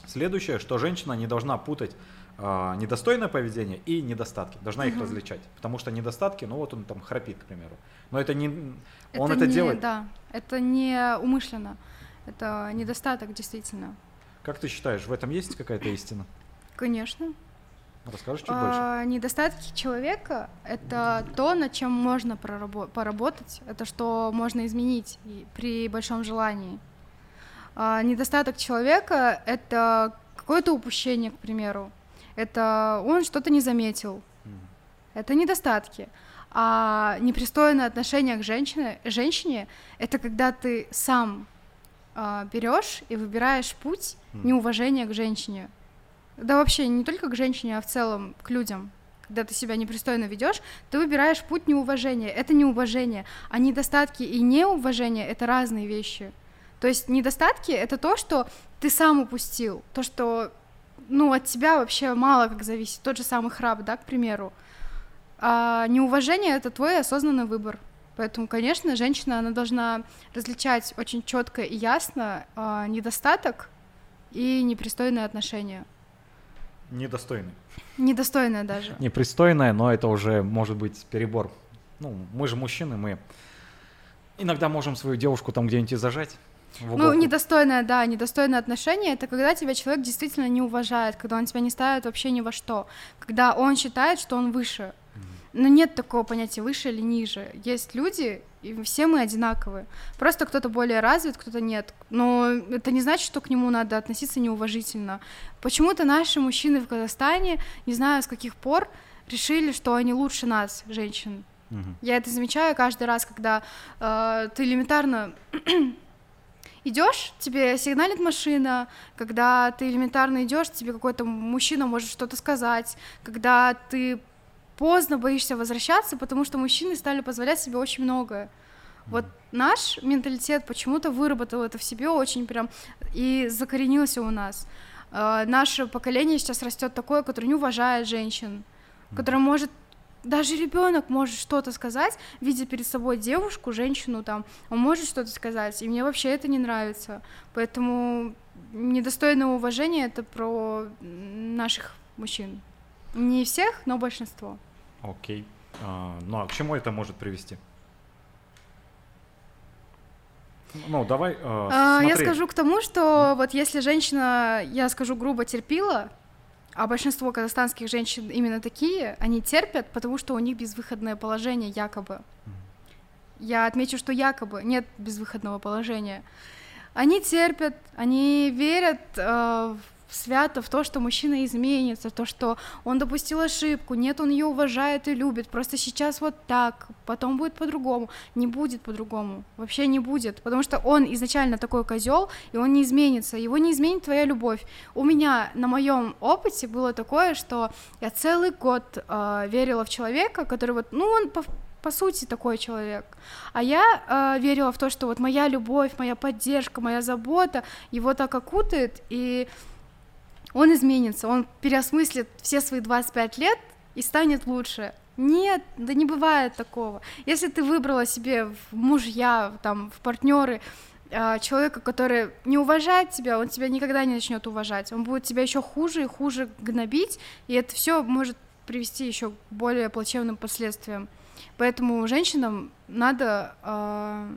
Следующее, что женщина не должна путать недостойное поведение и недостатки, должна их Мгм. различать, потому что недостатки, ну вот он там храпит, к примеру, но это не, он это это не, делает. Да, это не умышленно. Это недостаток, действительно. Как ты считаешь, в этом есть какая-то истина? Конечно. Расскажешь чуть больше? А, недостатки человека — это то, над чем можно прорабо- поработать, это что можно изменить при большом желании. А, недостаток человека — это какое-то упущение, к примеру. Это он что-то не заметил. Это недостатки. А непристойное отношение к женщине, женщине это когда ты сам э, берешь и выбираешь путь неуважения к женщине. Да вообще не только к женщине, а в целом к людям. Когда ты себя непристойно ведешь, ты выбираешь путь неуважения. Это неуважение. А недостатки и неуважение это разные вещи. То есть недостатки это то, что ты сам упустил, то, что ну, от тебя вообще мало как зависит. Тот же самый храб, да, к примеру. А неуважение это твой осознанный выбор. Поэтому, конечно, женщина, она должна различать очень четко и ясно а, недостаток и непристойное отношение. Недостойный. Недостойное даже. Непристойное, но это уже может быть перебор. Ну, мы же мужчины, мы иногда можем свою девушку там где-нибудь зажать. Ну, недостойное, да, недостойное отношение это когда тебя человек действительно не уважает, когда он тебя не ставит вообще ни во что, когда он считает, что он выше. Но нет такого понятия выше или ниже. Есть люди, и все мы одинаковые. Просто кто-то более развит, кто-то нет. Но это не значит, что к нему надо относиться неуважительно. Почему-то наши мужчины в Казахстане, не знаю с каких пор, решили, что они лучше нас, женщин. Угу. Я это замечаю каждый раз, когда э, ты элементарно идешь, тебе сигналит машина, когда ты элементарно идешь, тебе какой-то мужчина может что-то сказать, когда ты поздно боишься возвращаться, потому что мужчины стали позволять себе очень многое. Вот наш менталитет почему-то выработал это в себе очень прям и закоренился у нас. Э, наше поколение сейчас растет такое, которое не уважает женщин, которое может даже ребенок может что-то сказать, видя перед собой девушку, женщину там, он может что-то сказать, и мне вообще это не нравится. Поэтому недостойное уважение это про наших мужчин. Не всех, но большинство. Окей. А, ну а к чему это может привести? Ну, давай. Э, а, я скажу к тому, что вот если женщина, я скажу грубо, терпила, а большинство казахстанских женщин именно такие, они терпят, потому что у них безвыходное положение якобы. Я отмечу, что якобы нет безвыходного положения. Они терпят, они верят э, свято в то, что мужчина изменится, то, что он допустил ошибку, нет, он ее уважает и любит, просто сейчас вот так, потом будет по-другому, не будет по-другому, вообще не будет, потому что он изначально такой козел, и он не изменится, его не изменит твоя любовь. У меня на моем опыте было такое, что я целый год э, верила в человека, который вот, ну, он по по сути такой человек. А я э, верила в то, что вот моя любовь, моя поддержка, моя забота его так окутает, и он изменится, он переосмыслит все свои 25 лет и станет лучше. Нет, да не бывает такого. Если ты выбрала себе в мужья, там, в партнеры а, человека, который не уважает тебя, он тебя никогда не начнет уважать. Он будет тебя еще хуже и хуже гнобить, и это все может привести еще к более плачевным последствиям. Поэтому женщинам надо э,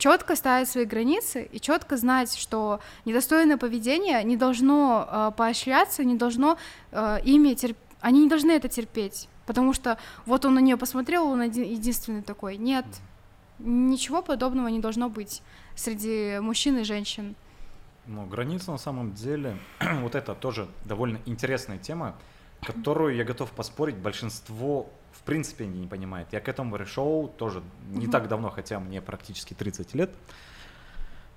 четко ставить свои границы и четко знать, что недостойное поведение не должно э, поощряться, не должно э, ими терп... они не должны это терпеть, потому что вот он на нее посмотрел, он один, единственный такой. Нет, ничего подобного не должно быть среди мужчин и женщин. Ну, границы на самом деле, вот это тоже довольно интересная тема, которую я готов поспорить, большинство принципе не понимает. Я к этому пришел тоже не угу. так давно, хотя мне практически 30 лет.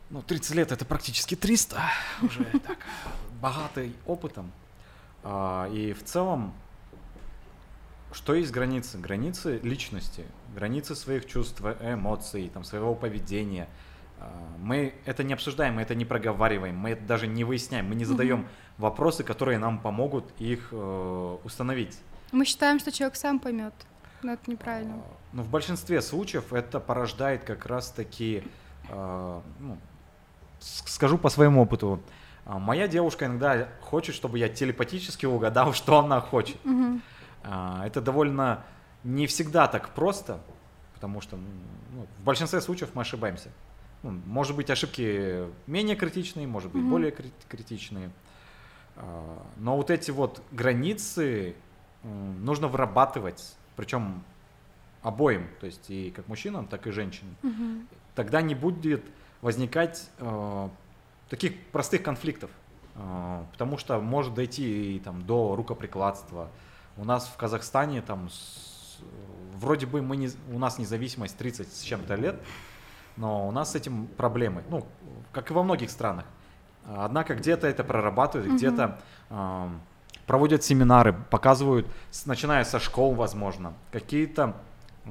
Ну, 30 лет это практически 300, уже так, богатый опытом. А, и в целом, что есть границы? Границы личности, границы своих чувств, эмоций, там, своего поведения. А, мы это не обсуждаем, мы это не проговариваем, мы это даже не выясняем, мы не задаем угу. вопросы, которые нам помогут их э, установить. Мы считаем, что человек сам поймет. Но это неправильно. Но в большинстве случаев это порождает как раз-таки, э, ну, скажу по своему опыту, а, моя девушка иногда хочет, чтобы я телепатически угадал, что она хочет. Угу. Это довольно не всегда так просто, потому что ну, в большинстве случаев мы ошибаемся. Ну, может быть, ошибки менее критичные, может быть, угу. более критичные. Но вот эти вот границы нужно вырабатывать, причем обоим, то есть и как мужчинам, так и женщинам. Угу. Тогда не будет возникать э, таких простых конфликтов. э, потому что может дойти и, там, до рукоприкладства. У нас в Казахстане там с- вроде бы мы не, у нас независимость 30 с чем-то лет, но у нас с этим проблемы, ну, как и во многих странах. Однако где-то это прорабатывают, Мгм. где-то эм, проводят семинары, показывают, начиная со школ, возможно, какие-то э,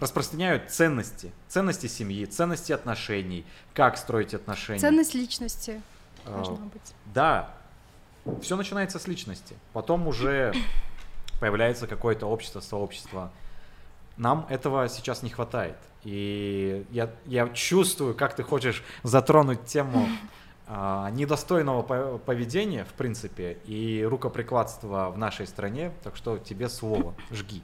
распространяют ценности, ценности семьи, ценности отношений, как строить отношения. Ценность личности Э, должна быть. да, все начинается с личности. Потом уже появляется какое-то общество, сообщество. Нам этого сейчас не хватает. И я, я чувствую, как ты хочешь затронуть тему недостойного по- поведения, в принципе, и рукоприкладства в нашей стране. Так что тебе слово, жги.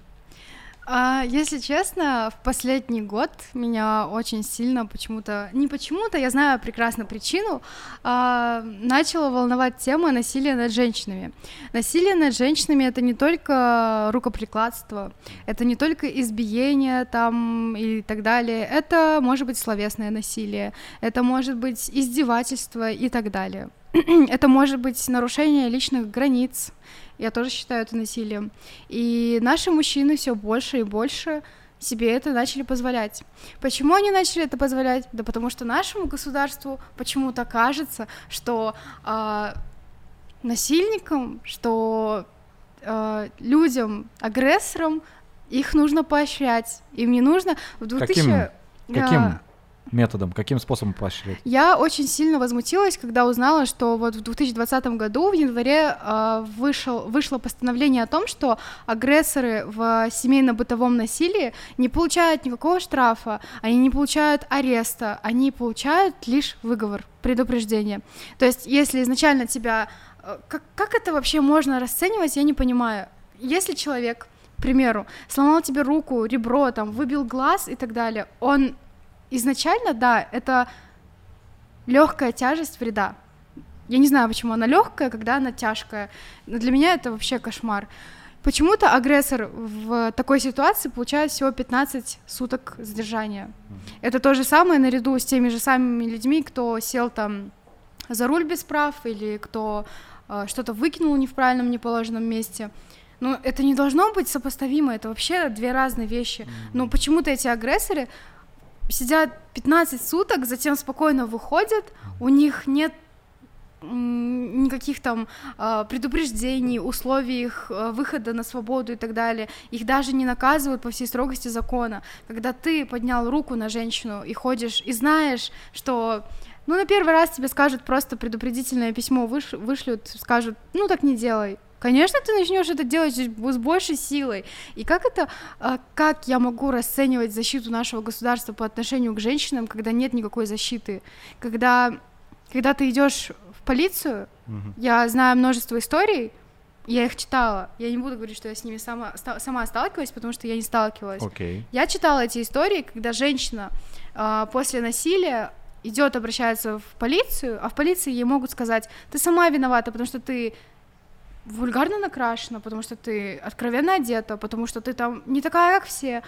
А, если честно, в последний год меня очень сильно почему-то, не почему-то, я знаю прекрасно причину, а, начала волновать тема насилия над женщинами. Насилие над женщинами это не только рукоприкладство, это не только избиение там и так далее, это может быть словесное насилие, это может быть издевательство и так далее. это может быть нарушение личных границ, я тоже считаю это насилием. И наши мужчины все больше и больше себе это начали позволять. Почему они начали это позволять? Да потому что нашему государству почему-то кажется, что а, насильникам, что а, людям, агрессорам их нужно поощрять. Им не нужно в 2000... Каким? Каким А, методом, каким способом поощрять? я очень сильно возмутилась, когда узнала, что вот в 2020 году в январе э, вышел, вышло постановление о том, что агрессоры в семейно-бытовом насилии не получают никакого штрафа, они не получают ареста, они получают лишь выговор, предупреждение. То есть, если изначально тебя... э, Как, как это вообще можно расценивать, я не понимаю. Если человек, к примеру, сломал тебе руку, ребро, там, выбил глаз и так далее, он изначально, да, это легкая тяжесть вреда. Я не знаю, почему она легкая, когда она тяжкая. Но для меня это вообще кошмар. Почему-то агрессор в такой ситуации получает всего 15 суток задержания. Это то же самое наряду с теми же самыми людьми, кто сел там за руль без прав или кто э, что-то выкинул не в правильном, неположенном месте. Ну, это не должно быть сопоставимо, это вообще две разные вещи. Но почему-то эти агрессоры сидят 15 суток, затем спокойно выходят, у них нет никаких там а, предупреждений, условий их а, выхода на свободу и так далее. Их даже не наказывают по всей строгости закона. Когда ты поднял руку на женщину и ходишь, и знаешь, что ну, на первый раз тебе скажут просто предупредительное письмо, выш- вышлют, скажут, ну, так не делай. Конечно, ты начнешь это делать с большей силой. И как это, а, как я могу расценивать защиту нашего государства по отношению к женщинам, когда нет никакой защиты? Когда, когда ты идешь в полицию, Мгм. я знаю множество историй, я их читала. Я не буду говорить, что я с ними сама, ста- сама сталкивалась, потому что я не сталкивалась. Окей. Я читала эти истории, когда женщина а, после насилия идет, обращается в полицию, а в полиции ей могут сказать, ты сама виновата, потому что ты вульгарно накрашена, потому что ты откровенно одета, потому что ты там не такая, как все.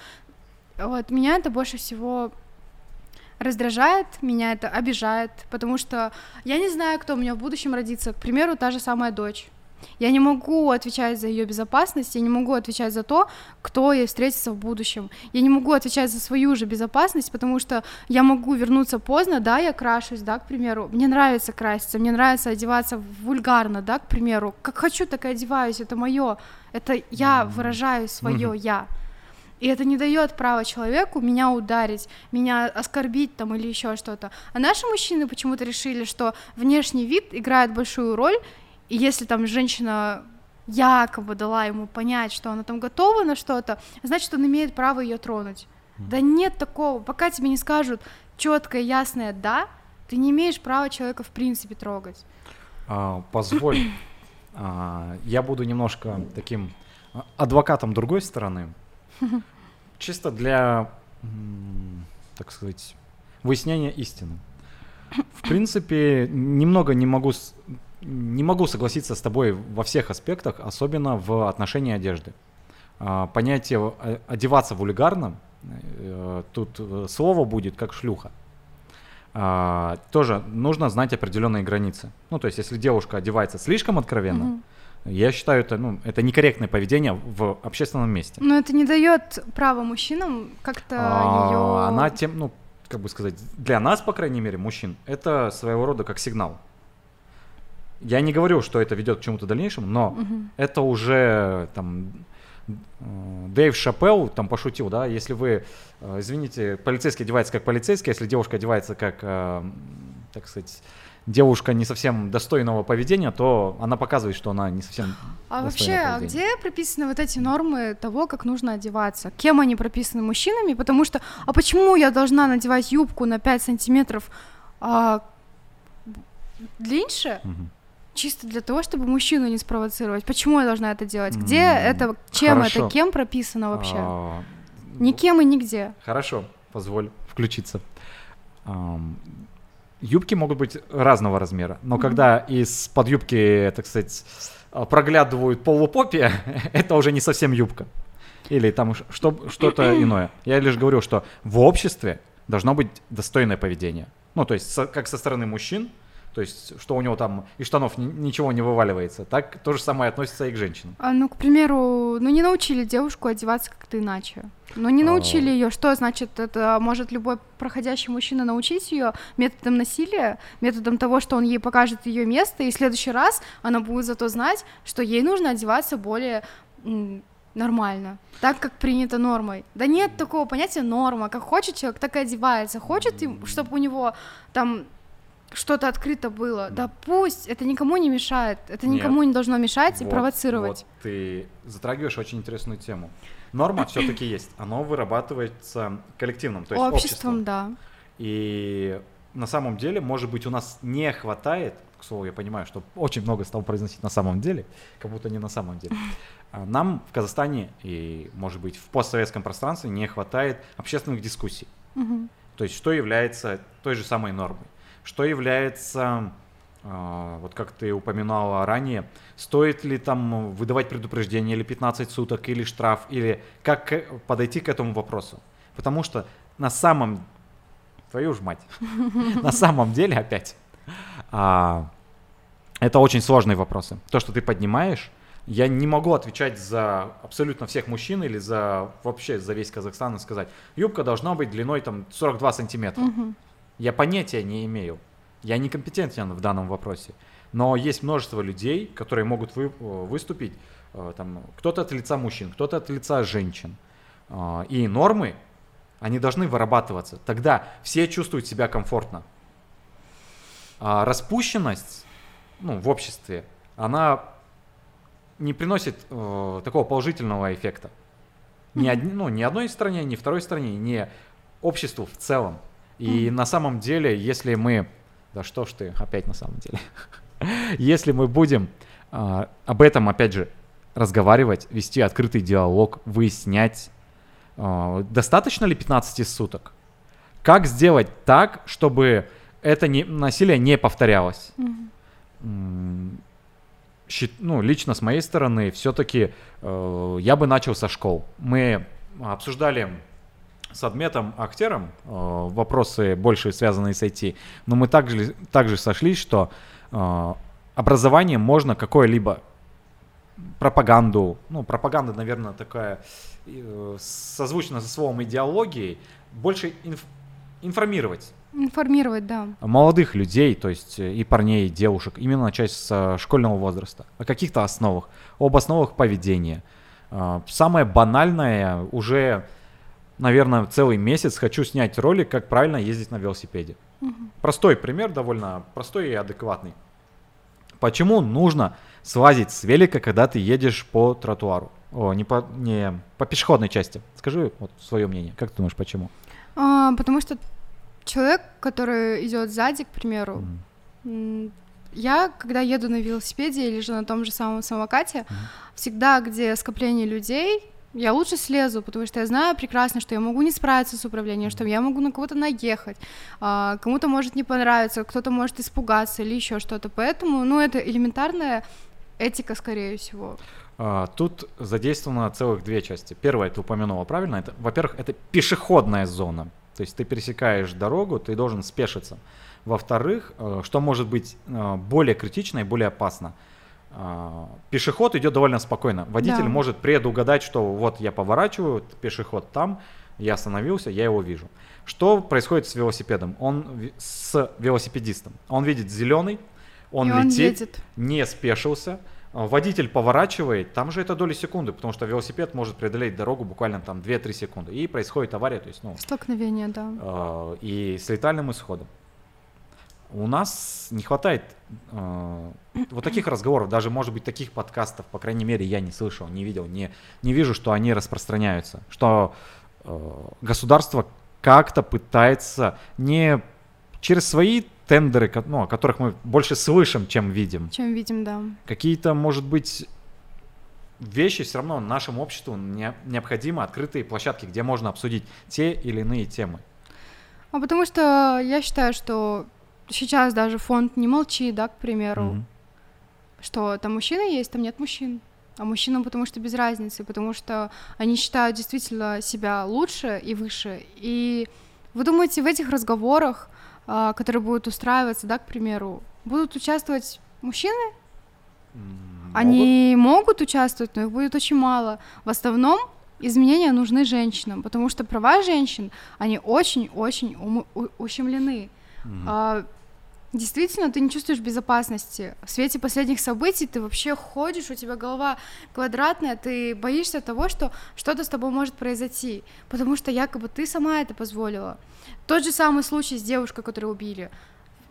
Вот, меня это больше всего раздражает, меня это обижает, потому что я не знаю, кто у меня в будущем родится. К примеру, та же самая дочь. Я не могу отвечать за ее безопасность, я не могу отвечать за то, кто ей встретится в будущем. Я не могу отвечать за свою же безопасность, потому что я могу вернуться поздно, да, я крашусь, да, к примеру. Мне нравится краситься, мне нравится одеваться вульгарно, да, к примеру. Как хочу, так и одеваюсь, это мое. Это я выражаю свое Мгм. я. И это не дает права человеку меня ударить, меня оскорбить там или еще что-то. А наши мужчины почему-то решили, что внешний вид играет большую роль, и если там женщина якобы дала ему понять, что она там готова на что-то, значит, он имеет право ее тронуть. Да нет такого. Пока тебе не скажут четкое, ясное да, ты не имеешь права человека в принципе трогать. А, позволь, а, я буду немножко таким а, адвокатом другой стороны. Чисто для, так сказать, выяснения истины. В принципе, немного не могу, не могу согласиться с тобой во всех аспектах, особенно в отношении одежды. А, Понятие одеваться вульгарно, э, тут э, слово будет как шлюха. а, тоже нужно знать определенные границы. Ну, то есть, если девушка одевается слишком откровенно, Мгм. я считаю, это, ну, это некорректное поведение в общественном месте. Но это не дает права мужчинам как-то А, ее. Она тем, ну, как бы сказать, для нас, по крайней мере, мужчин, это своего рода как сигнал. Я не говорю, что это ведет к чему-то дальнейшему, но это уже там э, Дэйв Шапелл там пошутил, да, если вы, э, извините, полицейский одевается как полицейский, если девушка одевается как, э, так сказать, девушка не совсем достойного поведения, то она показывает, что она не совсем А вообще, а поведения. где прописаны вот эти нормы того, как нужно одеваться? Кем они прописаны мужчинами? Потому что, а почему я должна надевать юбку на 5 сантиметров а, длиннее? Мгм. Чисто для того, чтобы мужчину не спровоцировать. Почему я должна это делать? Где М, это, чем хорошо. это, кем прописано вообще? А, Никем и нигде. Хорошо, позволь включиться. Юбки могут быть разного размера, но когда из-под юбки, так сказать, проглядывают полупопия, это уже не совсем юбка. Или там что, что-то иное. Я лишь говорю, что в обществе должно быть достойное поведение. Ну, то есть, со- как со стороны мужчин, то есть, что у него там из штанов ни- ничего не вываливается, так то же самое относится и к женщинам. А, ну, к примеру, ну не научили девушку одеваться как-то иначе. Ну не А. научили ее, что значит это может любой проходящий мужчина научить ее методом насилия, методом того, что он ей покажет ее место, и в следующий раз она будет зато знать, что ей нужно одеваться более нормально, так как принято нормой. Да нет такого понятия норма, как хочет человек, так и одевается. Хочет, чтобы у него там что-то открыто было. Да пусть, это никому не мешает, это Нет. никому не должно мешать и Вот, провоцировать. вот ты затрагиваешь очень интересную тему. Норма все-таки есть. Оно вырабатывается коллективным, то есть Обществом, обществом. да. И на самом деле, может быть, у нас не хватает, к слову, я понимаю, что очень много стал произносить на самом деле, как будто не на самом деле. А Нам в Казахстане и, может быть, в постсоветском пространстве не хватает общественных дискуссий. Мгм. То есть, что является той же самой нормой? Что является, а, вот как ты упоминала ранее, стоит ли там выдавать предупреждение или 15 суток, или штраф, или как подойти к этому вопросу? Потому что на самом... Твою ж мать. На самом деле, опять, а, это очень сложные вопросы. То, что ты поднимаешь, я не могу отвечать за абсолютно всех мужчин или за вообще за весь Казахстан и сказать, юбка должна быть длиной там 42 сантиметра. Мгм. Я понятия не имею. Я некомпетентен в данном вопросе. Но есть множество людей, которые могут вы- э, выступить, э, там, кто-то от лица мужчин, кто-то от лица женщин. А, И нормы, они должны вырабатываться. Тогда все чувствуют себя комфортно. А распущенность ну, в обществе, она не приносит э, такого положительного эффекта. Ни, одни- ну, ни одной стране, ни второй стране, ни обществу в целом. И на самом деле, если мы... Да что ж ты, опять на самом деле. если мы будем а, об этом, опять же, разговаривать, вести открытый диалог, выяснять, а, достаточно ли 15 суток? Как сделать так, чтобы это не, насилие не повторялось? Щит- ну, лично с моей стороны, все-таки я бы начал со школ. Мы обсуждали с Адметом Актером э, вопросы больше связанные с IT, но мы также, также сошлись, что э, образованием можно какое-либо пропаганду, ну, пропаганда, наверное, такая э, созвучна со словом идеологией, больше инф- информировать Информировать, да. молодых людей, то есть э, и парней, и девушек, именно начать с э, школьного возраста, о каких-то основах, об основах поведения. А, Самое банальное, уже, наверное, целый месяц хочу снять ролик, как правильно ездить на велосипеде. Простой пример, довольно простой и адекватный. Почему нужно слазить с велика, когда ты едешь по тротуару? О, не по, не по пешеходной части. Скажи вот свое мнение. Как ты думаешь, почему? А, потому что человек, который идет сзади, к примеру, м, я, когда еду на велосипеде или же на том же самом самокате, всегда, где скопление людей, я лучше слезу, потому что я знаю прекрасно, что я могу не справиться с управлением, что я могу на кого-то наехать, а, кому-то может не понравиться, кто-то может испугаться или еще что-то. Поэтому, ну, это элементарная этика, скорее всего. А, Тут задействовано целых две части. Первая, ты упомянула правильно, это, во-первых, это пешеходная зона. То есть ты пересекаешь дорогу, ты должен спешиться. Во-вторых, э, что может быть э, более критично и более опасно? Э, Пешеход идет довольно спокойно. Водитель Да. может предугадать, что вот я поворачиваю, пешеход там, я остановился, я его вижу. Что происходит с велосипедом? Он с велосипедистом. Он видит зеленый, он И он летит, едет. не спешился. А, Водитель поворачивает, там же это доли секунды, потому что велосипед может преодолеть дорогу буквально там 2-3 секунды. И происходит авария, то есть, ну, Столкновение, да. э, и с летальным исходом. У нас не хватает э, вот таких разговоров, даже, может быть, таких подкастов, по крайней мере, я не слышал, не видел, не, не вижу, что они распространяются, что э, государство как-то пытается не через свои тендеры, ну, о которых мы больше слышим, чем видим, Чем видим, да. какие-то, может быть, вещи все равно нашему обществу не- необходимы открытые площадки, где можно обсудить те или иные темы. А потому что я считаю, что сейчас даже фонд не молчит, да, к примеру, Мгм. что там мужчины есть, там нет мужчин. А мужчинам потому что без разницы, потому что они считают действительно себя лучше и выше. И вы думаете, в этих разговорах, а, которые будут устраиваться, да, к примеру, будут участвовать мужчины? Могут. Они могут участвовать, но их будет очень мало. В основном изменения нужны женщинам, потому что права женщин, они очень-очень ущемлены. Мгм. Действительно, ты не чувствуешь безопасности. В свете последних событий ты вообще ходишь, у тебя голова квадратная, ты боишься того, что что-то с тобой может произойти, потому что якобы ты сама это позволила. Тот же самый случай с девушкой, которую убили.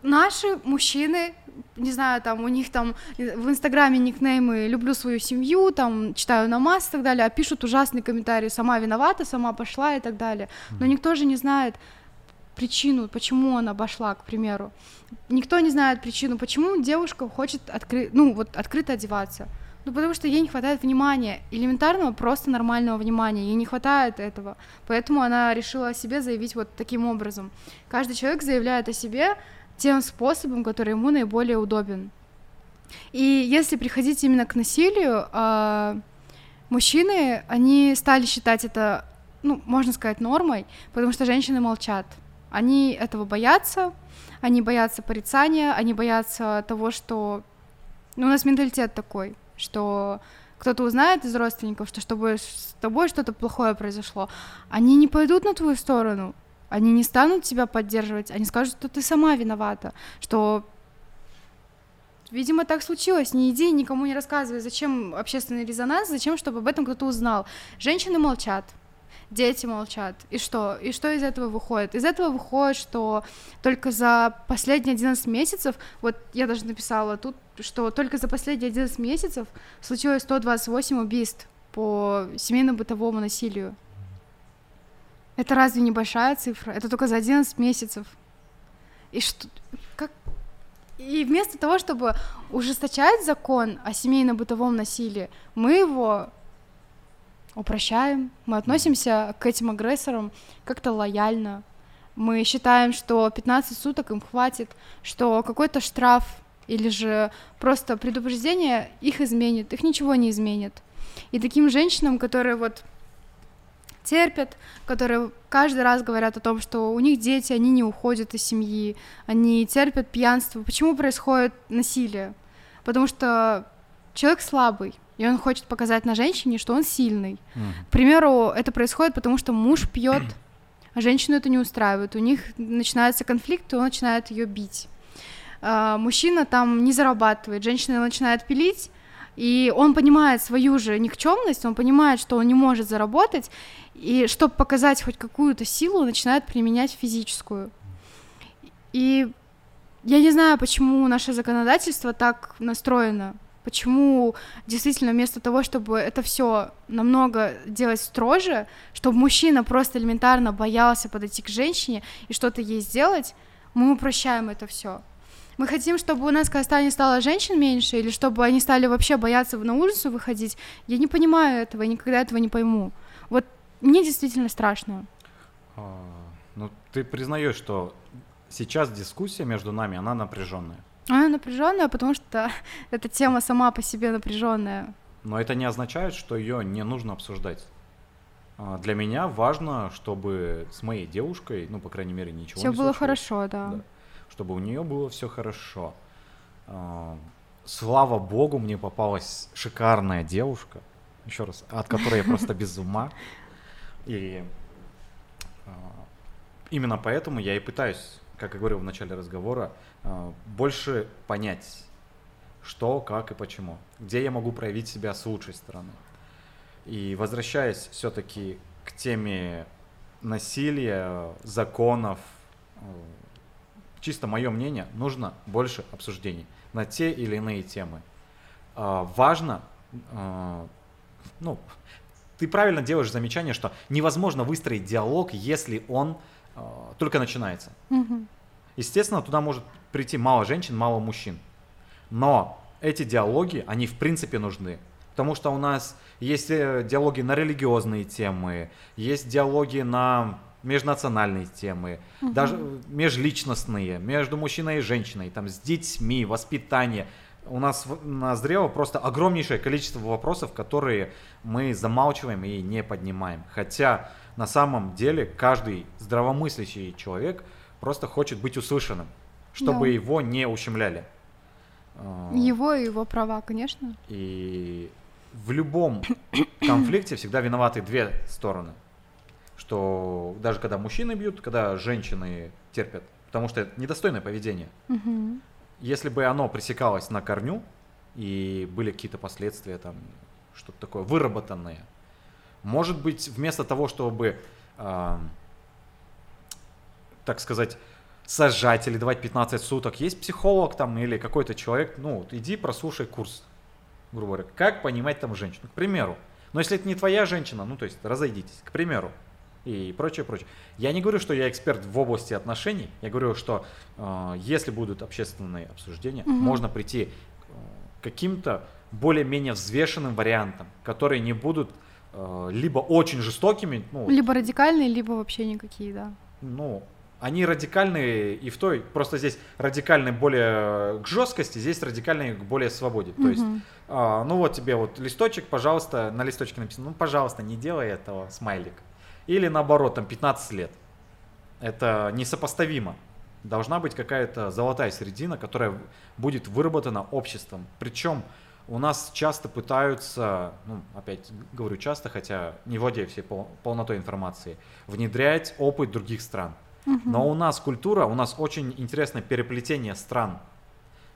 Наши мужчины, не знаю, там у них там в Инстаграме никнеймы «люблю свою семью», там читаю намаз и так далее, а пишут ужасные комментарии «сама виновата», «сама пошла» и так далее. Но никто же не знает причину, почему она пошла, к примеру. Никто не знает причину, почему девушка хочет откры... ну, вот, открыто одеваться. Ну, потому что ей не хватает внимания, элементарного, просто нормального внимания, ей не хватает этого. Поэтому она решила о себе заявить вот таким образом. Каждый человек заявляет о себе тем способом, который ему наиболее удобен. И если приходить именно к насилию, а, мужчины, они стали считать это, ну, можно сказать, нормой, потому что женщины молчат. Они этого боятся, они боятся порицания, они боятся того, что... Ну, у нас менталитет такой, что кто-то узнает из родственников, что чтобы с тобой что-то плохое произошло, они не пойдут на твою сторону, они не станут тебя поддерживать, они скажут, что ты сама виновата, что Видимо, так случилось. Не иди, никому не рассказывай, зачем общественный резонанс, зачем, чтобы об этом кто-то узнал. Женщины молчат, дети молчат. И что? И что из этого выходит? Из этого выходит, что только за последние 11 месяцев, вот я даже написала тут, что только за последние 11 месяцев случилось 128 убийств по семейно-бытовому насилию. Это разве небольшая цифра? Это только за 11 месяцев. И что... Как... И вместо того, чтобы ужесточать закон о семейно-бытовом насилии, мы его упрощаем, мы относимся к этим агрессорам как-то лояльно. Мы считаем, что 15 суток им хватит, что какой-то штраф или же просто предупреждение их изменит, их ничего не изменит. И таким женщинам, которые вот терпят, которые каждый раз говорят о том, что у них дети, они не уходят из семьи, они терпят пьянство. Почему происходит насилие? Потому что человек слабый, и он хочет показать на женщине, что он сильный. Мгм. К примеру, это происходит потому, что муж пьет, а женщину это не устраивает. У них начинается конфликт, и он начинает ее бить. А, Мужчина там не зарабатывает, женщина начинает пилить, и он понимает свою же никчемность, он понимает, что он не может заработать, и чтобы показать хоть какую-то силу, начинает применять физическую. И я не знаю, почему наше законодательство так настроено. Почему действительно вместо того, чтобы это все намного делать строже, чтобы мужчина просто элементарно боялся подойти к женщине и что-то ей сделать, мы упрощаем это все. Мы хотим, чтобы у нас в Казахстане стало женщин меньше, или чтобы они стали вообще бояться на улицу выходить. Я не понимаю этого, я никогда этого не пойму. Вот мне действительно страшно. А, Ну, ты признаешь, что сейчас дискуссия между нами, она напряженная. Она напряженная, потому что эта тема сама по себе напряженная. Но это не означает, что ее не нужно обсуждать. А, Для меня важно, чтобы с моей девушкой, ну, по крайней мере, ничего Все не было хорошо, да. Да. Чтобы у нее было все хорошо. А, Слава богу, мне попалась шикарная девушка, еще раз, от которой я просто без ума. И а, именно поэтому я и пытаюсь, как я говорил в начале разговора, больше понять, что, как и почему, где я могу проявить себя с лучшей стороны. И возвращаясь все-таки к теме насилия, законов, э, чисто мое мнение, нужно больше обсуждений на те или иные темы. А, Важно, а, ну, ты правильно делаешь замечание, что невозможно выстроить диалог, если он а, только начинается. Мгм. Естественно, туда может прийти мало женщин, мало мужчин. Но эти диалоги, они в принципе нужны. Потому что у нас есть э, диалоги на религиозные темы, есть диалоги на межнациональные темы, даже межличностные, между мужчиной и женщиной, там, с детьми, воспитание. У нас назрело просто огромнейшее количество вопросов, которые мы замалчиваем и не поднимаем. Хотя на самом деле каждый здравомыслящий человек просто хочет быть услышанным, чтобы Да. его не ущемляли. А, Его и его права, конечно. И в любом конфликте всегда виноваты две стороны. Что даже когда мужчины бьют, когда женщины терпят. Потому что это недостойное поведение. Мгм. Если бы оно пресекалось на корню, и были какие-то последствия, там, что-то такое выработанное, может быть, вместо того, чтобы, а, так сказать, сажать или давать 15 суток, есть психолог там или какой-то человек, ну, иди прослушай курс, грубо говоря, как понимать там женщину, к примеру. Но если это не твоя женщина, ну, то есть разойдитесь, к примеру, и прочее, прочее. Я не говорю, что я эксперт в области отношений, я говорю, что э, если будут общественные обсуждения, Мгм. можно прийти э, к каким-то более-менее взвешенным вариантам, которые не будут э, либо очень жестокими, ну, Либо радикальные, либо вообще никакие, да. ну, они радикальные и в той, просто здесь радикальные более к жесткости, здесь радикальные к более свободе. То есть, а, ну вот тебе вот листочек, пожалуйста, на листочке написано, ну, пожалуйста, не делай этого, смайлик. Или наоборот, там 15 лет. Это несопоставимо. Должна быть какая-то золотая середина, которая будет выработана обществом. Причем у нас часто пытаются, ну, опять говорю часто, хотя не владею всей пол- полнотой информации, внедрять опыт других стран. Но у нас культура, у нас очень интересное переплетение стран.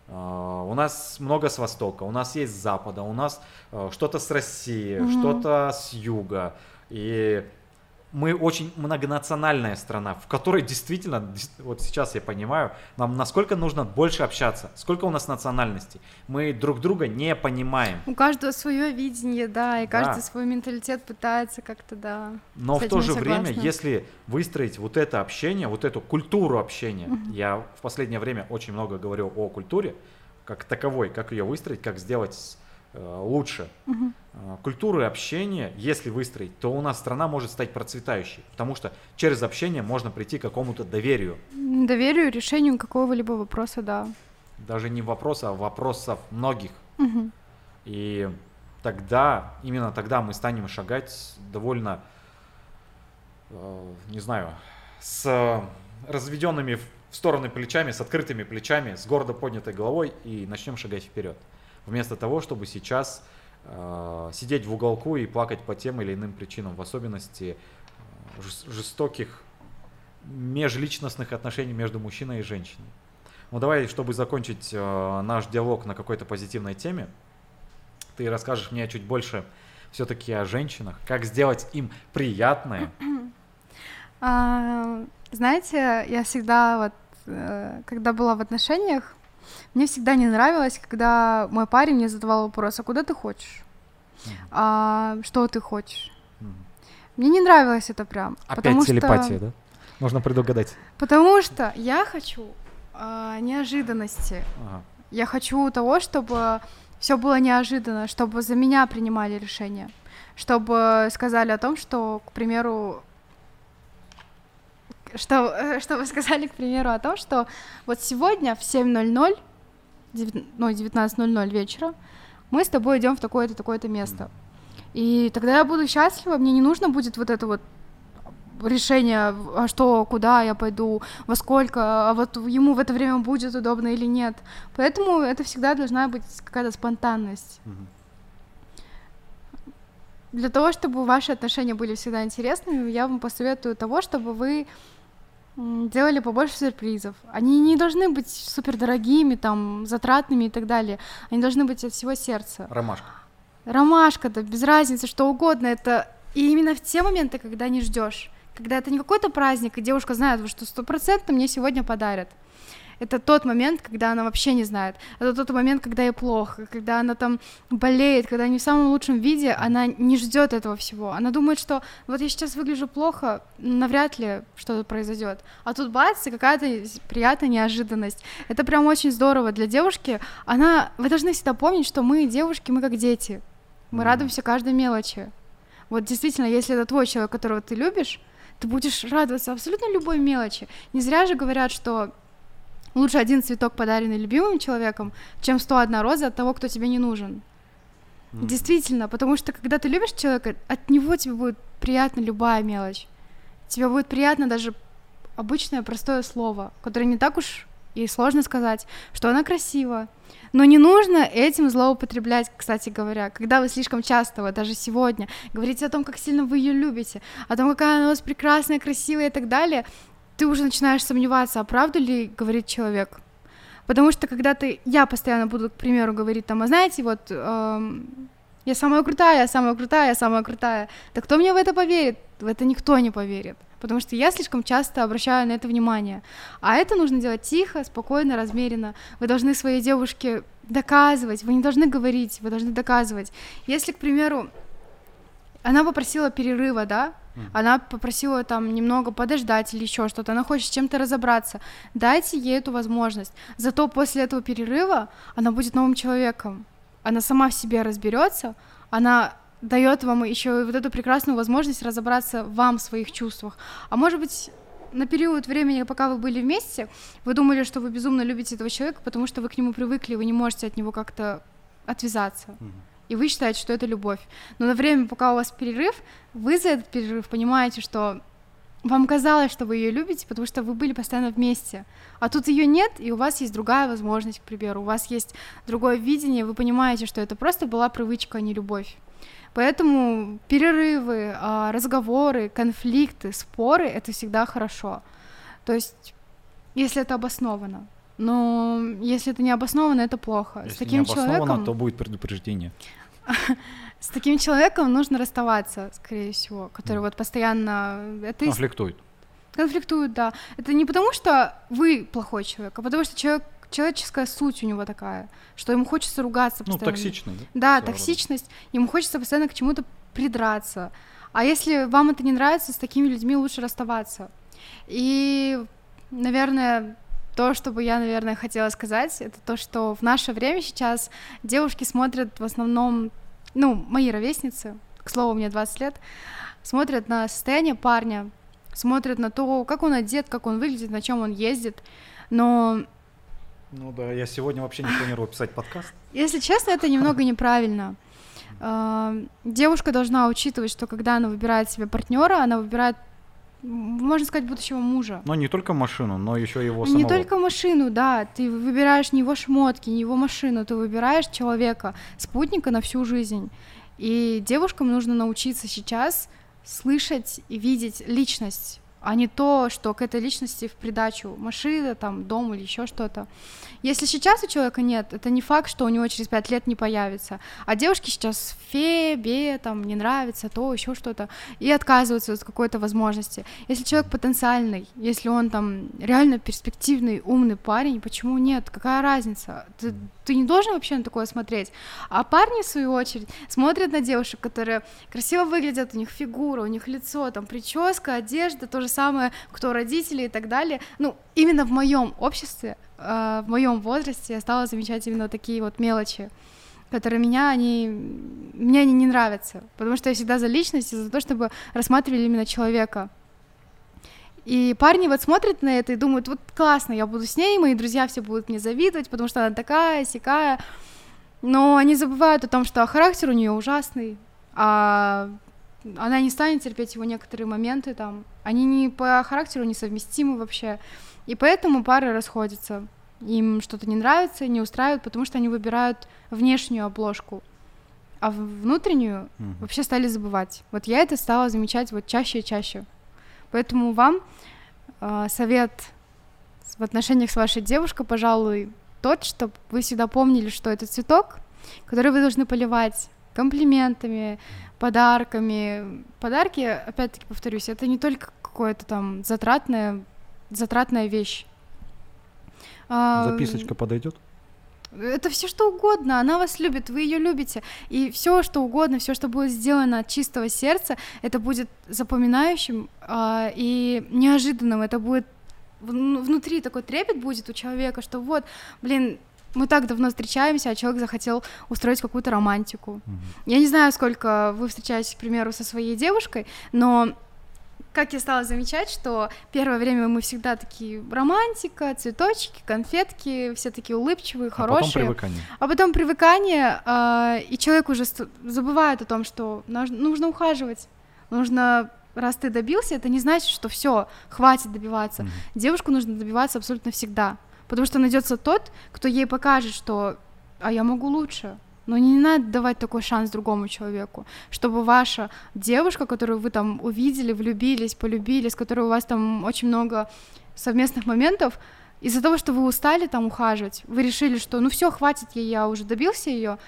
А, У нас много с востока, у нас есть с запада, у нас э, что-то с России, что-то с юга. И мы очень многонациональная страна, в которой действительно, вот сейчас я понимаю, нам насколько нужно больше общаться, сколько у нас национальностей. Мы друг друга не понимаем. У каждого свое видение, да, и Да. каждый свой менталитет пытается как-то, да. Но в то же время, если выстроить вот это общение, вот эту культуру общения, я в последнее время очень много говорю о культуре, как таковой, как ее выстроить, как сделать лучше. Мгм. Э, Культуру общения, если выстроить, то у нас страна может стать процветающей, потому что через общение можно прийти к какому-то доверию. Доверию решению какого-либо вопроса, да. Даже не вопроса, а вопросов многих. Мгм. И тогда, именно тогда мы станем шагать довольно, э, не знаю, с разведенными в стороны плечами, с открытыми плечами, с гордо поднятой головой и начнем шагать вперед. Вместо того, чтобы сейчас э, сидеть в уголку и плакать по тем или иным причинам, в особенности э, жес- жестоких межличностных отношений между мужчиной и женщиной. Ну давай, чтобы закончить э, наш диалог на какой-то позитивной теме, ты расскажешь мне чуть больше все-таки о женщинах, как сделать им приятное. А, знаете, я всегда вот, э, когда была в отношениях, мне всегда не нравилось, когда мой парень мне задавал вопрос, а куда ты хочешь? Мгм. А что ты хочешь? Мгм. Мне не нравилось это прям. Опять телепатия, что, да? Можно предугадать. Потому что я хочу а, неожиданности. Ага. Я хочу того, чтобы все было неожиданно, чтобы за меня принимали решения, чтобы сказали о том, что, к примеру, что, э, чтобы сказали, к примеру, о том, что вот сегодня в 7.00, девят- ну, 19.00 вечера, мы с тобой идем в такое-то, такое-то место. И тогда я буду счастлива, мне не нужно будет вот это вот решение, а что, куда я пойду, во сколько, а вот ему в это время будет удобно или нет. Поэтому это всегда должна быть какая-то спонтанность. Для того, чтобы ваши отношения были всегда интересными, я вам посоветую того, чтобы вы делали побольше сюрпризов. Они не должны быть супер дорогими, там, затратными и так далее. Они должны быть от всего сердца. Ромашка. Ромашка, да, без разницы, что угодно. Это и именно в те моменты, когда не ждешь, когда это не какой-то праздник, и девушка знает, что стопроцентно мне сегодня подарят. Это тот момент, когда она вообще не знает. Это тот момент, когда ей плохо, когда она там болеет, когда не в самом лучшем виде, она не ждет этого всего. Она думает, что вот я сейчас выгляжу плохо, навряд ли что-то произойдет. А тут бац, и какая-то приятная неожиданность. Это прям очень здорово для девушки. Она, вы должны всегда помнить, что мы девушки, мы как дети. Мы Мгм. радуемся каждой мелочи. Вот действительно, если это твой человек, которого ты любишь, ты будешь радоваться абсолютно любой мелочи. Не зря же говорят, что лучше один цветок, подаренный любимым человеком, чем сто одна роза от того, кто тебе не нужен. Мгм. Действительно, потому что когда ты любишь человека, от него тебе будет приятна любая мелочь. Тебе будет приятно даже обычное простое слово, которое не так уж и сложно сказать, что она красива. Но не нужно этим злоупотреблять, кстати говоря, когда вы слишком часто, вот даже сегодня, говорите о том, как сильно вы ее любите, о том, какая она у вас прекрасная, красивая и так далее, ты уже начинаешь сомневаться, а правду ли говорит человек. Потому что когда ты, я постоянно буду, к примеру, говорить там, а знаете, вот эм, я самая крутая, я самая крутая, я самая крутая. Да кто мне в это поверит? В это никто не поверит. Потому что я слишком часто обращаю на это внимание. А это нужно делать тихо, спокойно, размеренно. Вы должны своей девушке доказывать, вы не должны говорить, вы должны доказывать. Если, к примеру, она попросила перерыва, да, она попросила там немного подождать или еще что-то, она хочет с чем-то разобраться, дайте ей эту возможность. Зато после этого перерыва она будет новым человеком, она сама в себе разберется, она дает вам еще вот эту прекрасную возможность разобраться вам в своих чувствах. А может быть, на период времени, пока вы были вместе, вы думали, что вы безумно любите этого человека, потому что вы к нему привыкли, вы не можете от него как-то отвязаться. Мгм. И вы считаете, что это любовь. Но на время, пока у вас перерыв, вы за этот перерыв понимаете, что вам казалось, что вы ее любите, потому что вы были постоянно вместе. А тут ее нет, и у вас есть другая возможность, к примеру, у вас есть другое видение, вы понимаете, что это просто была привычка, а не любовь. Поэтому перерывы, а, разговоры, конфликты, споры это всегда хорошо. То есть, если это обосновано. Но если это не обосновано, это плохо. С Если таким не обосновано, человеком. то будет предупреждение. С таким человеком нужно расставаться, скорее всего, который вот постоянно это Конфликтует. конфликтует, да. Это не потому, что вы плохой человек, а потому что человек человеческая суть у него такая, что ему хочется ругаться Ну, постоянно. токсичный, да? Токсичность, ему хочется постоянно к чему-то придраться. А если вам это не нравится, с такими людьми лучше расставаться. И, наверное, то, что бы я, наверное, хотела сказать, это то, что в наше время сейчас девушки смотрят в основном, ну, мои ровесницы, к слову, мне 20 лет, смотрят на состояние парня, смотрят на то, как он одет, как он выглядит, на чем он ездит. Но Ну да, я сегодня вообще не планировал писать подкаст. если честно, это немного неправильно. А, Девушка должна учитывать, что когда она выбирает себе партнера, она выбирает, можно сказать, будущего мужа. Но не только машину, но еще его Не самого. только машину, да, ты выбираешь не его шмотки, не его машину, ты выбираешь человека, спутника на всю жизнь. И девушкам нужно научиться сейчас слышать и видеть личность, а не то, что к этой личности в придачу машина, там, дом или еще что-то. Если сейчас у человека нет, это не факт, что у него через пять лет не появится. А девушки сейчас фе, бе, там, не нравится то, еще что-то, и отказываются от какой-то возможности. Если человек потенциальный, если он там реально перспективный, умный парень, почему нет? Какая разница? Ты, ты не должен вообще на такое смотреть. А парни, в свою очередь, смотрят на девушек, которые красиво выглядят, у них фигура, у них лицо, там, прическа, одежда, то же самое, кто родители и так далее. Ну, именно в моем обществе, э, в моем возрасте я стала замечать именно такие вот мелочи которые меня, они, мне они не нравятся, потому что я всегда за личность и за то, чтобы рассматривали именно человека. И парни вот смотрят на это и думают, вот классно, я буду с ней, мои друзья все будут мне завидовать, потому что она такая, сякая. Но они забывают о том, что характер у нее ужасный, а она не станет терпеть его некоторые моменты там. Они не по характеру несовместимы вообще. И поэтому пары расходятся. Им что-то не нравится, не устраивает, потому что они выбирают внешнюю обложку, а внутреннюю Мгм. вообще стали забывать. Вот я это стала замечать вот чаще и чаще. Поэтому вам э, совет в отношениях с вашей девушкой, пожалуй, тот, чтобы вы всегда помнили, что это цветок, который вы должны поливать комплиментами, подарками. Подарки, опять-таки повторюсь, это не только какое-то там затратная, затратная вещь. А, Записочка подойдет? Это все что угодно, она вас любит, вы ее любите, и все что угодно, все, что будет сделано от чистого сердца, это будет запоминающим а, и неожиданным, это будет вну- внутри такой трепет будет у человека, что вот, блин, мы так давно встречаемся, а человек захотел устроить какую-то романтику. Мгм. Я не знаю, сколько вы встречаетесь, к примеру, со своей девушкой, но как я стала замечать, что первое время мы всегда такие романтика, цветочки, конфетки, все такие улыбчивые, А потом хорошие. привыкание. А потом привыкание, а, и человек уже забывает о том, что нужно ухаживать, нужно, раз ты добился, это не значит, что все, хватит добиваться. Мгм. Девушку нужно добиваться абсолютно всегда, потому что найдется тот, кто ей покажет, что, а я могу лучше. Но не надо давать такой шанс другому человеку, чтобы ваша девушка, которую вы там увидели, влюбились, полюбили, с которой у вас там очень много совместных моментов, из-за того, что вы устали там ухаживать, вы решили, что ну все, хватит ей, я уже добился ее,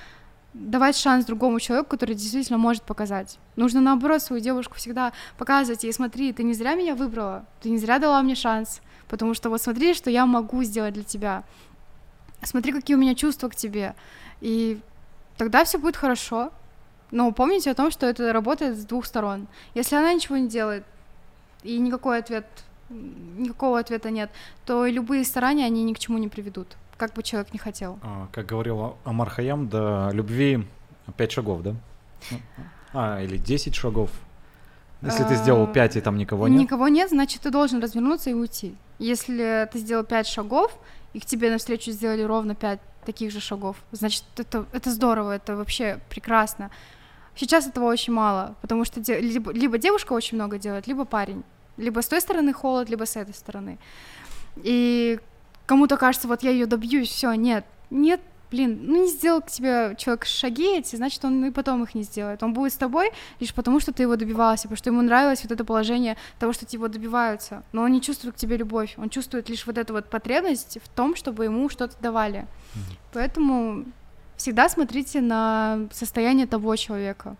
давать шанс другому человеку, который действительно может показать. Нужно наоборот свою девушку всегда показывать ей, смотри, ты не зря меня выбрала, ты не зря дала мне шанс, потому что вот смотри, что я могу сделать для тебя, смотри, какие у меня чувства к тебе, и тогда все будет хорошо. Но помните о том, что это работает с двух сторон. Если она ничего не делает, и никакой ответ, никакого ответа нет, то любые старания, они ни к чему не приведут, как бы человек не хотел. А, Как говорил Амар Хаям, до любви пять шагов, да? А, или 10 шагов. Если ты сделал А, 5 и там никого нет. Никого нет, значит, ты должен развернуться и уйти. Если ты сделал пять шагов, и к тебе навстречу сделали ровно пять таких же шагов, значит, это, это здорово, это вообще прекрасно. Сейчас этого очень мало, потому что де- либо, либо девушка очень много делает, либо парень. Либо с той стороны холод, либо с этой стороны. И кому-то кажется, вот я ее добьюсь, все, нет. Нет, блин, ну не сделал к тебе человек шаги эти, значит, он и потом их не сделает. Он будет с тобой лишь потому, что ты его добивался, потому что ему нравилось вот это положение того, что его добиваются. Но он не чувствует к тебе любовь, он чувствует лишь вот эту вот потребность в том, чтобы ему что-то давали. Поэтому всегда смотрите на состояние того человека.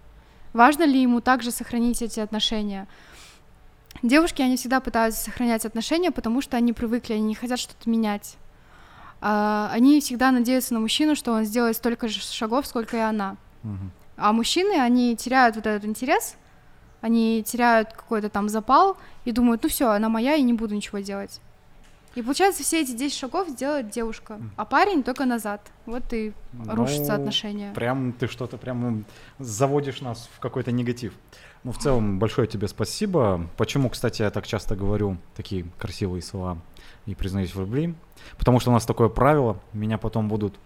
Важно ли ему также сохранить эти отношения? Девушки, они всегда пытаются сохранять отношения, потому что они привыкли, они не хотят что-то менять. А, они всегда надеются на мужчину, что он сделает столько же шагов, сколько и она. Мгм. А мужчины, они теряют вот этот интерес, они теряют какой-то там запал и думают, ну все, она моя, и не буду ничего делать. И получается, все эти 10 шагов сделает девушка, а парень только назад. Вот и рушатся Ну, отношения. Прям ты что-то прям заводишь нас в какой-то негатив. Ну, в целом, большое тебе спасибо. Почему, кстати, я так часто говорю такие красивые слова и признаюсь в любви? Потому что у нас такое правило, меня потом будут,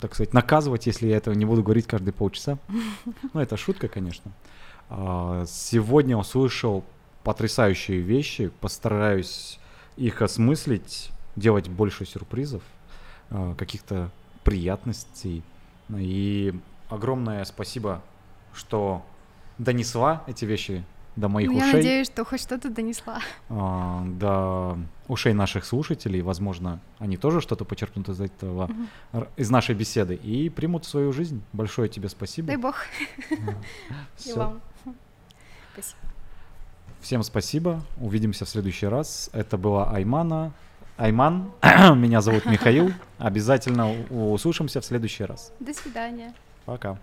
так сказать, наказывать, если я этого не буду говорить каждые полчаса. Ну, это шутка, конечно. А, Сегодня услышал потрясающие вещи, постараюсь их осмыслить, делать больше сюрпризов, а, каких-то приятностей. И огромное спасибо, что донесла эти вещи до моих Ну, я ушей, надеюсь, что хоть что-то донесла. а, до ушей наших слушателей. Возможно, они тоже что-то почерпнут из этого, р- из нашей беседы и примут в свою жизнь. Большое тебе спасибо. Дай бог. И вам. Спасибо. Всем спасибо. Увидимся в следующий раз. Это была Аймана. Айман. Меня зовут Михаил. Обязательно услышимся в следующий раз. До свидания. Пока.